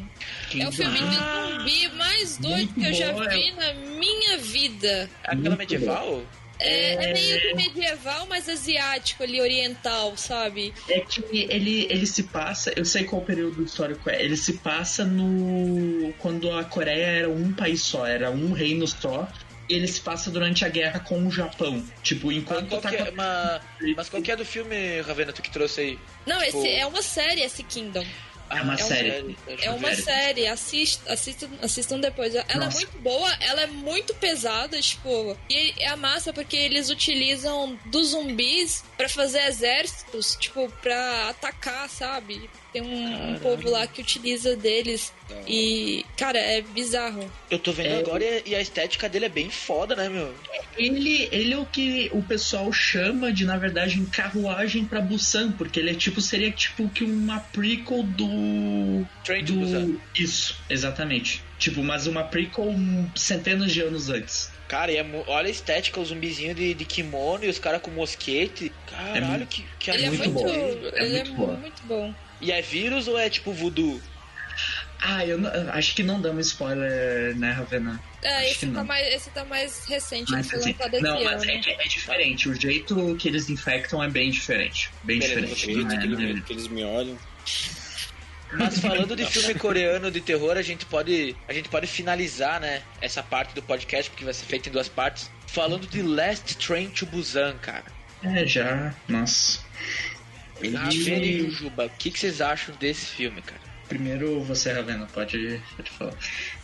É o filme de zumbi mais doido que eu já bom, vi na minha vida. Aquela Muito medieval? É, é meio que medieval, mas asiático ali, oriental, sabe? É que ele, ele se passa, eu sei qual período histórico é, ele se passa no. quando a Coreia era um país só, era um reino só. E ele se passa durante a guerra com o Japão. Tipo, Mas enquanto qual, tá que é, com- mas, mas qual que é do filme, Ravena, tu que trouxe aí? Não, Tipo- esse é uma série, esse Kingdom. É uma É um série. É uma série, assist, assistam, assistam depois. Ela é Nossa. muito boa, ela é muito pesada, tipo. E é massa porque eles utilizam dos zumbis pra fazer exércitos, tipo, pra atacar, sabe? Tem um, um povo lá que utiliza deles. E, cara, é bizarro. Eu tô vendo É. agora e a estética dele é bem foda, né, meu? Ele, ele é o que o pessoal chama de, na verdade, carruagem pra Busan, porque ele é tipo, seria tipo que uma prequel do. Train to do... Busan. Isso, exatamente. Tipo, mas uma prequel centenas de anos antes. Cara, e é olha a estética, os zumbizinhos de, de kimono e os caras com mosquete. Caralho, muito- que, que ele é muito muito. bom. Ele É é muito boa. muito bom. E é vírus ou é tipo voodoo? Ah, eu não- acho que não damos spoiler, né, Ravena? É, Acho esse que tá, não. mais, esse tá mais recente, Mas, assim, não, mas é, é diferente. O jeito que eles infectam é bem diferente. Bem Beleza, O diferente. jeito não é- que, não é- que eles me olham. Mas falando de filme coreano de terror, a gente pode a gente pode finalizar, né, essa parte do podcast porque vai ser feito em duas partes, falando de Last Train to Busan, cara. É, já. Nossa. Ele... Ravena e Jujuba, o que, que vocês acham desse filme, cara? Primeiro você, Ravena, pode, pode falar.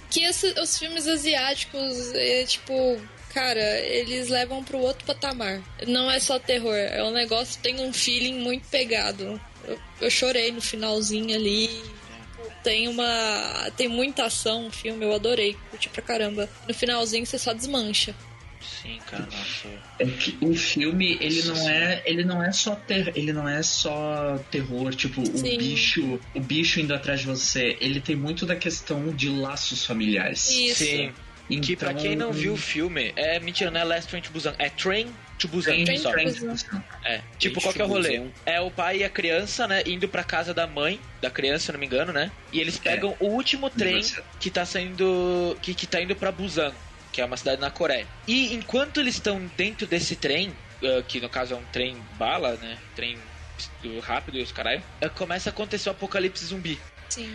Que esse- os filmes asiáticos, é, tipo, cara, eles levam pro outro patamar. Não é só terror, é um negócio que tem um feeling muito pegado. Eu, eu chorei no finalzinho ali. Tem uma. Tem muita ação no filme, eu adorei, curti pra caramba. No finalzinho você só desmancha. Sim, cara, nossa. É que o filme, ele não é, ele não é só ter, ele não é só terror, tipo, o Sim. bicho, o bicho indo atrás de você, ele tem muito da questão de laços familiares. Isso. Sim. Que pra quem não viu o filme, é mentira, não é Last Train to Busan, é Train to Busan. Train, só. Train Train to Busan. É. Tipo, qual que é o rolê? Busan. É o pai e a criança, né, indo pra casa da mãe da criança, se não me engano, né? E eles pegam o último trem que tá saindo. Que, que tá indo pra Busan, que é uma cidade na Coreia. E enquanto eles estão dentro desse trem, ah, que no caso é um trem bala, né? Trem rápido e os caralho, ah, começa a acontecer o apocalipse zumbi. Sim.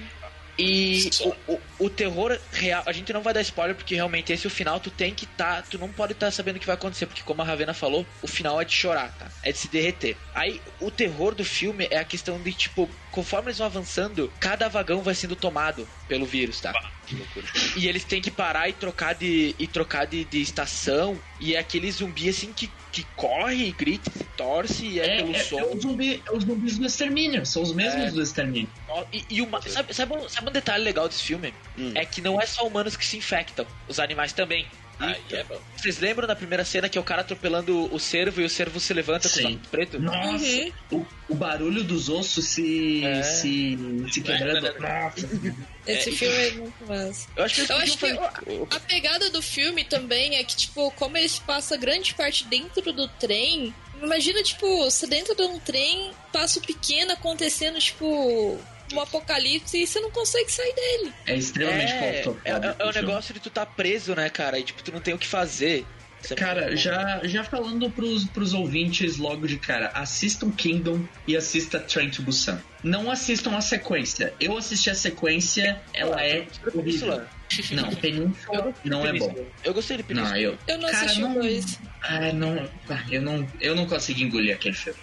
E o, o, o terror real, a gente não vai dar spoiler porque realmente esse é o final, tu tem que tá, tu não pode estar tá sabendo o que vai acontecer, porque como a Ravena falou, o final é de chorar, tá? É de se derreter. Aí o terror do filme é a questão de tipo, conforme eles vão avançando, cada vagão vai sendo tomado pelo vírus, tá? E eles têm que parar e trocar de e trocar de, de estação e é aquele zumbi assim que, que corre, grita, se torce e é, É, pelo é, som. é o zumbi, é os zumbis do extermínio, são os mesmos É. do extermínio. E, e uma, sabe, sabe, um, sabe um detalhe legal desse filme? Hum. É que não é só humanos que se infectam, os animais também. Aí é bom. Vocês lembram da primeira cena que é o cara atropelando o cervo e o cervo se levanta com Sim. o sapato preto? Nossa, Uhum. o, o barulho dos ossos se, É. se, se quebrando. Nossa. Esse filme é muito massa. Eu acho que Eu acho que fazer- a pegada do filme também é que, tipo, como eles passam grande parte dentro do trem. Imagina, tipo, você dentro de um trem, passo pequeno acontecendo, tipo, um apocalipse e você não consegue sair dele. É extremamente É, é, claustrofóbico é, é o negócio de tu tá preso, né, cara? E tipo, tu não tem o que fazer. Isso é Cara, bom. já, já falando pros, pros ouvintes logo de cara, assistam Kingdom e assista Train to Busan. Não assistam a sequência. Eu assisti a sequência, ela é horrível. Não, Península não é bom. Eu gostei de Península. Não, eu. Eu não Cara, assisti não- o dois. Ah, não. ah, Eu não, eu não consegui engolir aquele filme.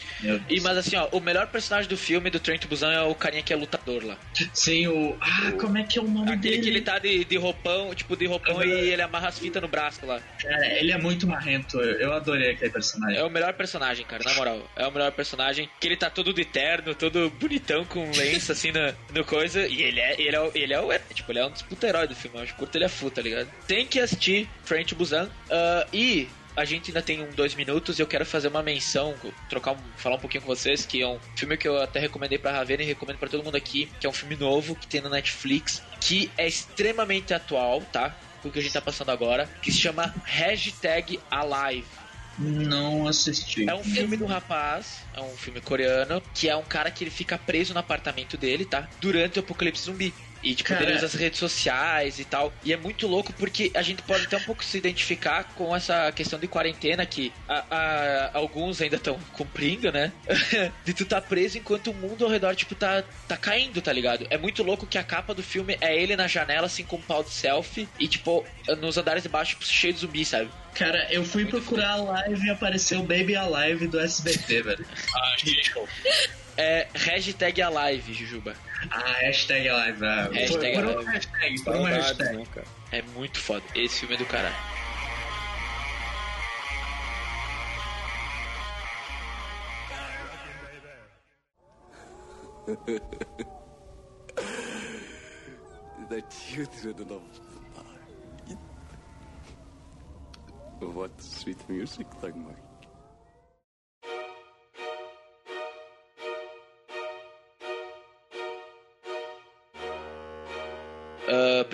E, mas assim, ó, o melhor personagem do filme do Train to Busan é o carinha que é lutador lá. Sim, o. Ah, como é que é o nome Aquele dele? que ele tá de, de roupão, tipo, de roupão Uhum. e ele amarra as fitas no braço lá. Cara, ele é muito marrento. Eu, eu adorei aquele personagem. É o melhor personagem, cara, na moral. É o melhor personagem. Que ele tá todo de terno, todo bonitão, com lenço assim no, no coisa. E ele é, ele é, ele é o. Tipo, ele é um dos puta herói do filme. Eu acho curto ele é full, tá ligado? Tem que assistir to Busan. Ah, e a gente ainda tem um dois minutos e eu quero fazer uma menção, trocar um, falar um pouquinho com vocês, que é um filme que eu até recomendei pra Ravena e recomendo pra todo mundo aqui, que é um filme novo que tem na Netflix, que é extremamente atual, tá? Com o que a gente tá passando agora, que se chama Hashtag Alive. Não assisti. É um filme do rapaz, é um filme coreano, que é um cara que ele fica preso no apartamento dele, tá? Durante o apocalipse zumbi. E, tipo, Cara. ele usa as redes sociais e tal. E é muito louco porque a gente pode até um pouco se identificar com essa questão de quarentena que a- a- alguns ainda estão cumprindo, né? de tu tá preso enquanto o mundo ao redor, tipo, tá, tá caindo, tá ligado? É muito louco que a capa do filme é ele na janela, assim, com um pau de selfie. E, tipo, nos andares de baixo, tipo, cheio de zumbi, sabe? Cara, eu fui procurar a live e apareceu o Baby Alive do SBT, velho. Ah, é hashtag Alive, Jujuba. Ah, hashtag Alive. Ah, Hashtag por, por uma hashtag, por uma hashtag. né? É muito foda. Esse filme é do caralho. The children of night. What sweet music, Dagmar.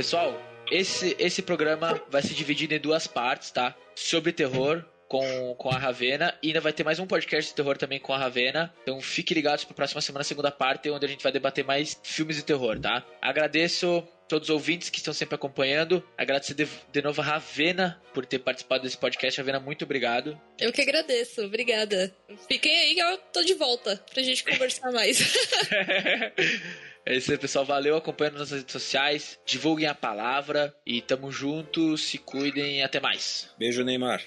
Pessoal, esse, esse programa vai se dividir em duas partes, tá? Sobre terror com, com a Ravena e ainda vai ter mais um podcast de terror também com a Ravena. Então fiquem ligados para a próxima semana, segunda parte, onde a gente vai debater mais filmes de terror, tá? Agradeço todos os ouvintes que estão sempre acompanhando. Agradecer de, de novo a Ravena por ter participado desse podcast. Ravena, muito obrigado. Eu que agradeço, obrigada. Fiquem aí que eu tô de volta pra gente conversar mais. É isso aí, pessoal. Valeu acompanhando nas redes sociais. Divulguem a palavra e tamo juntos. Se cuidem. Até mais. Beijo, Neymar.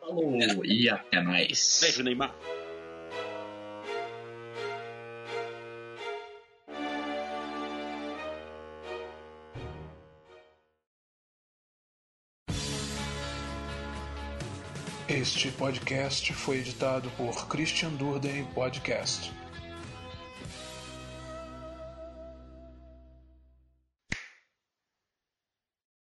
Falou e até mais. Beijo, Neymar. Este podcast foi editado por Christian Durden Podcast.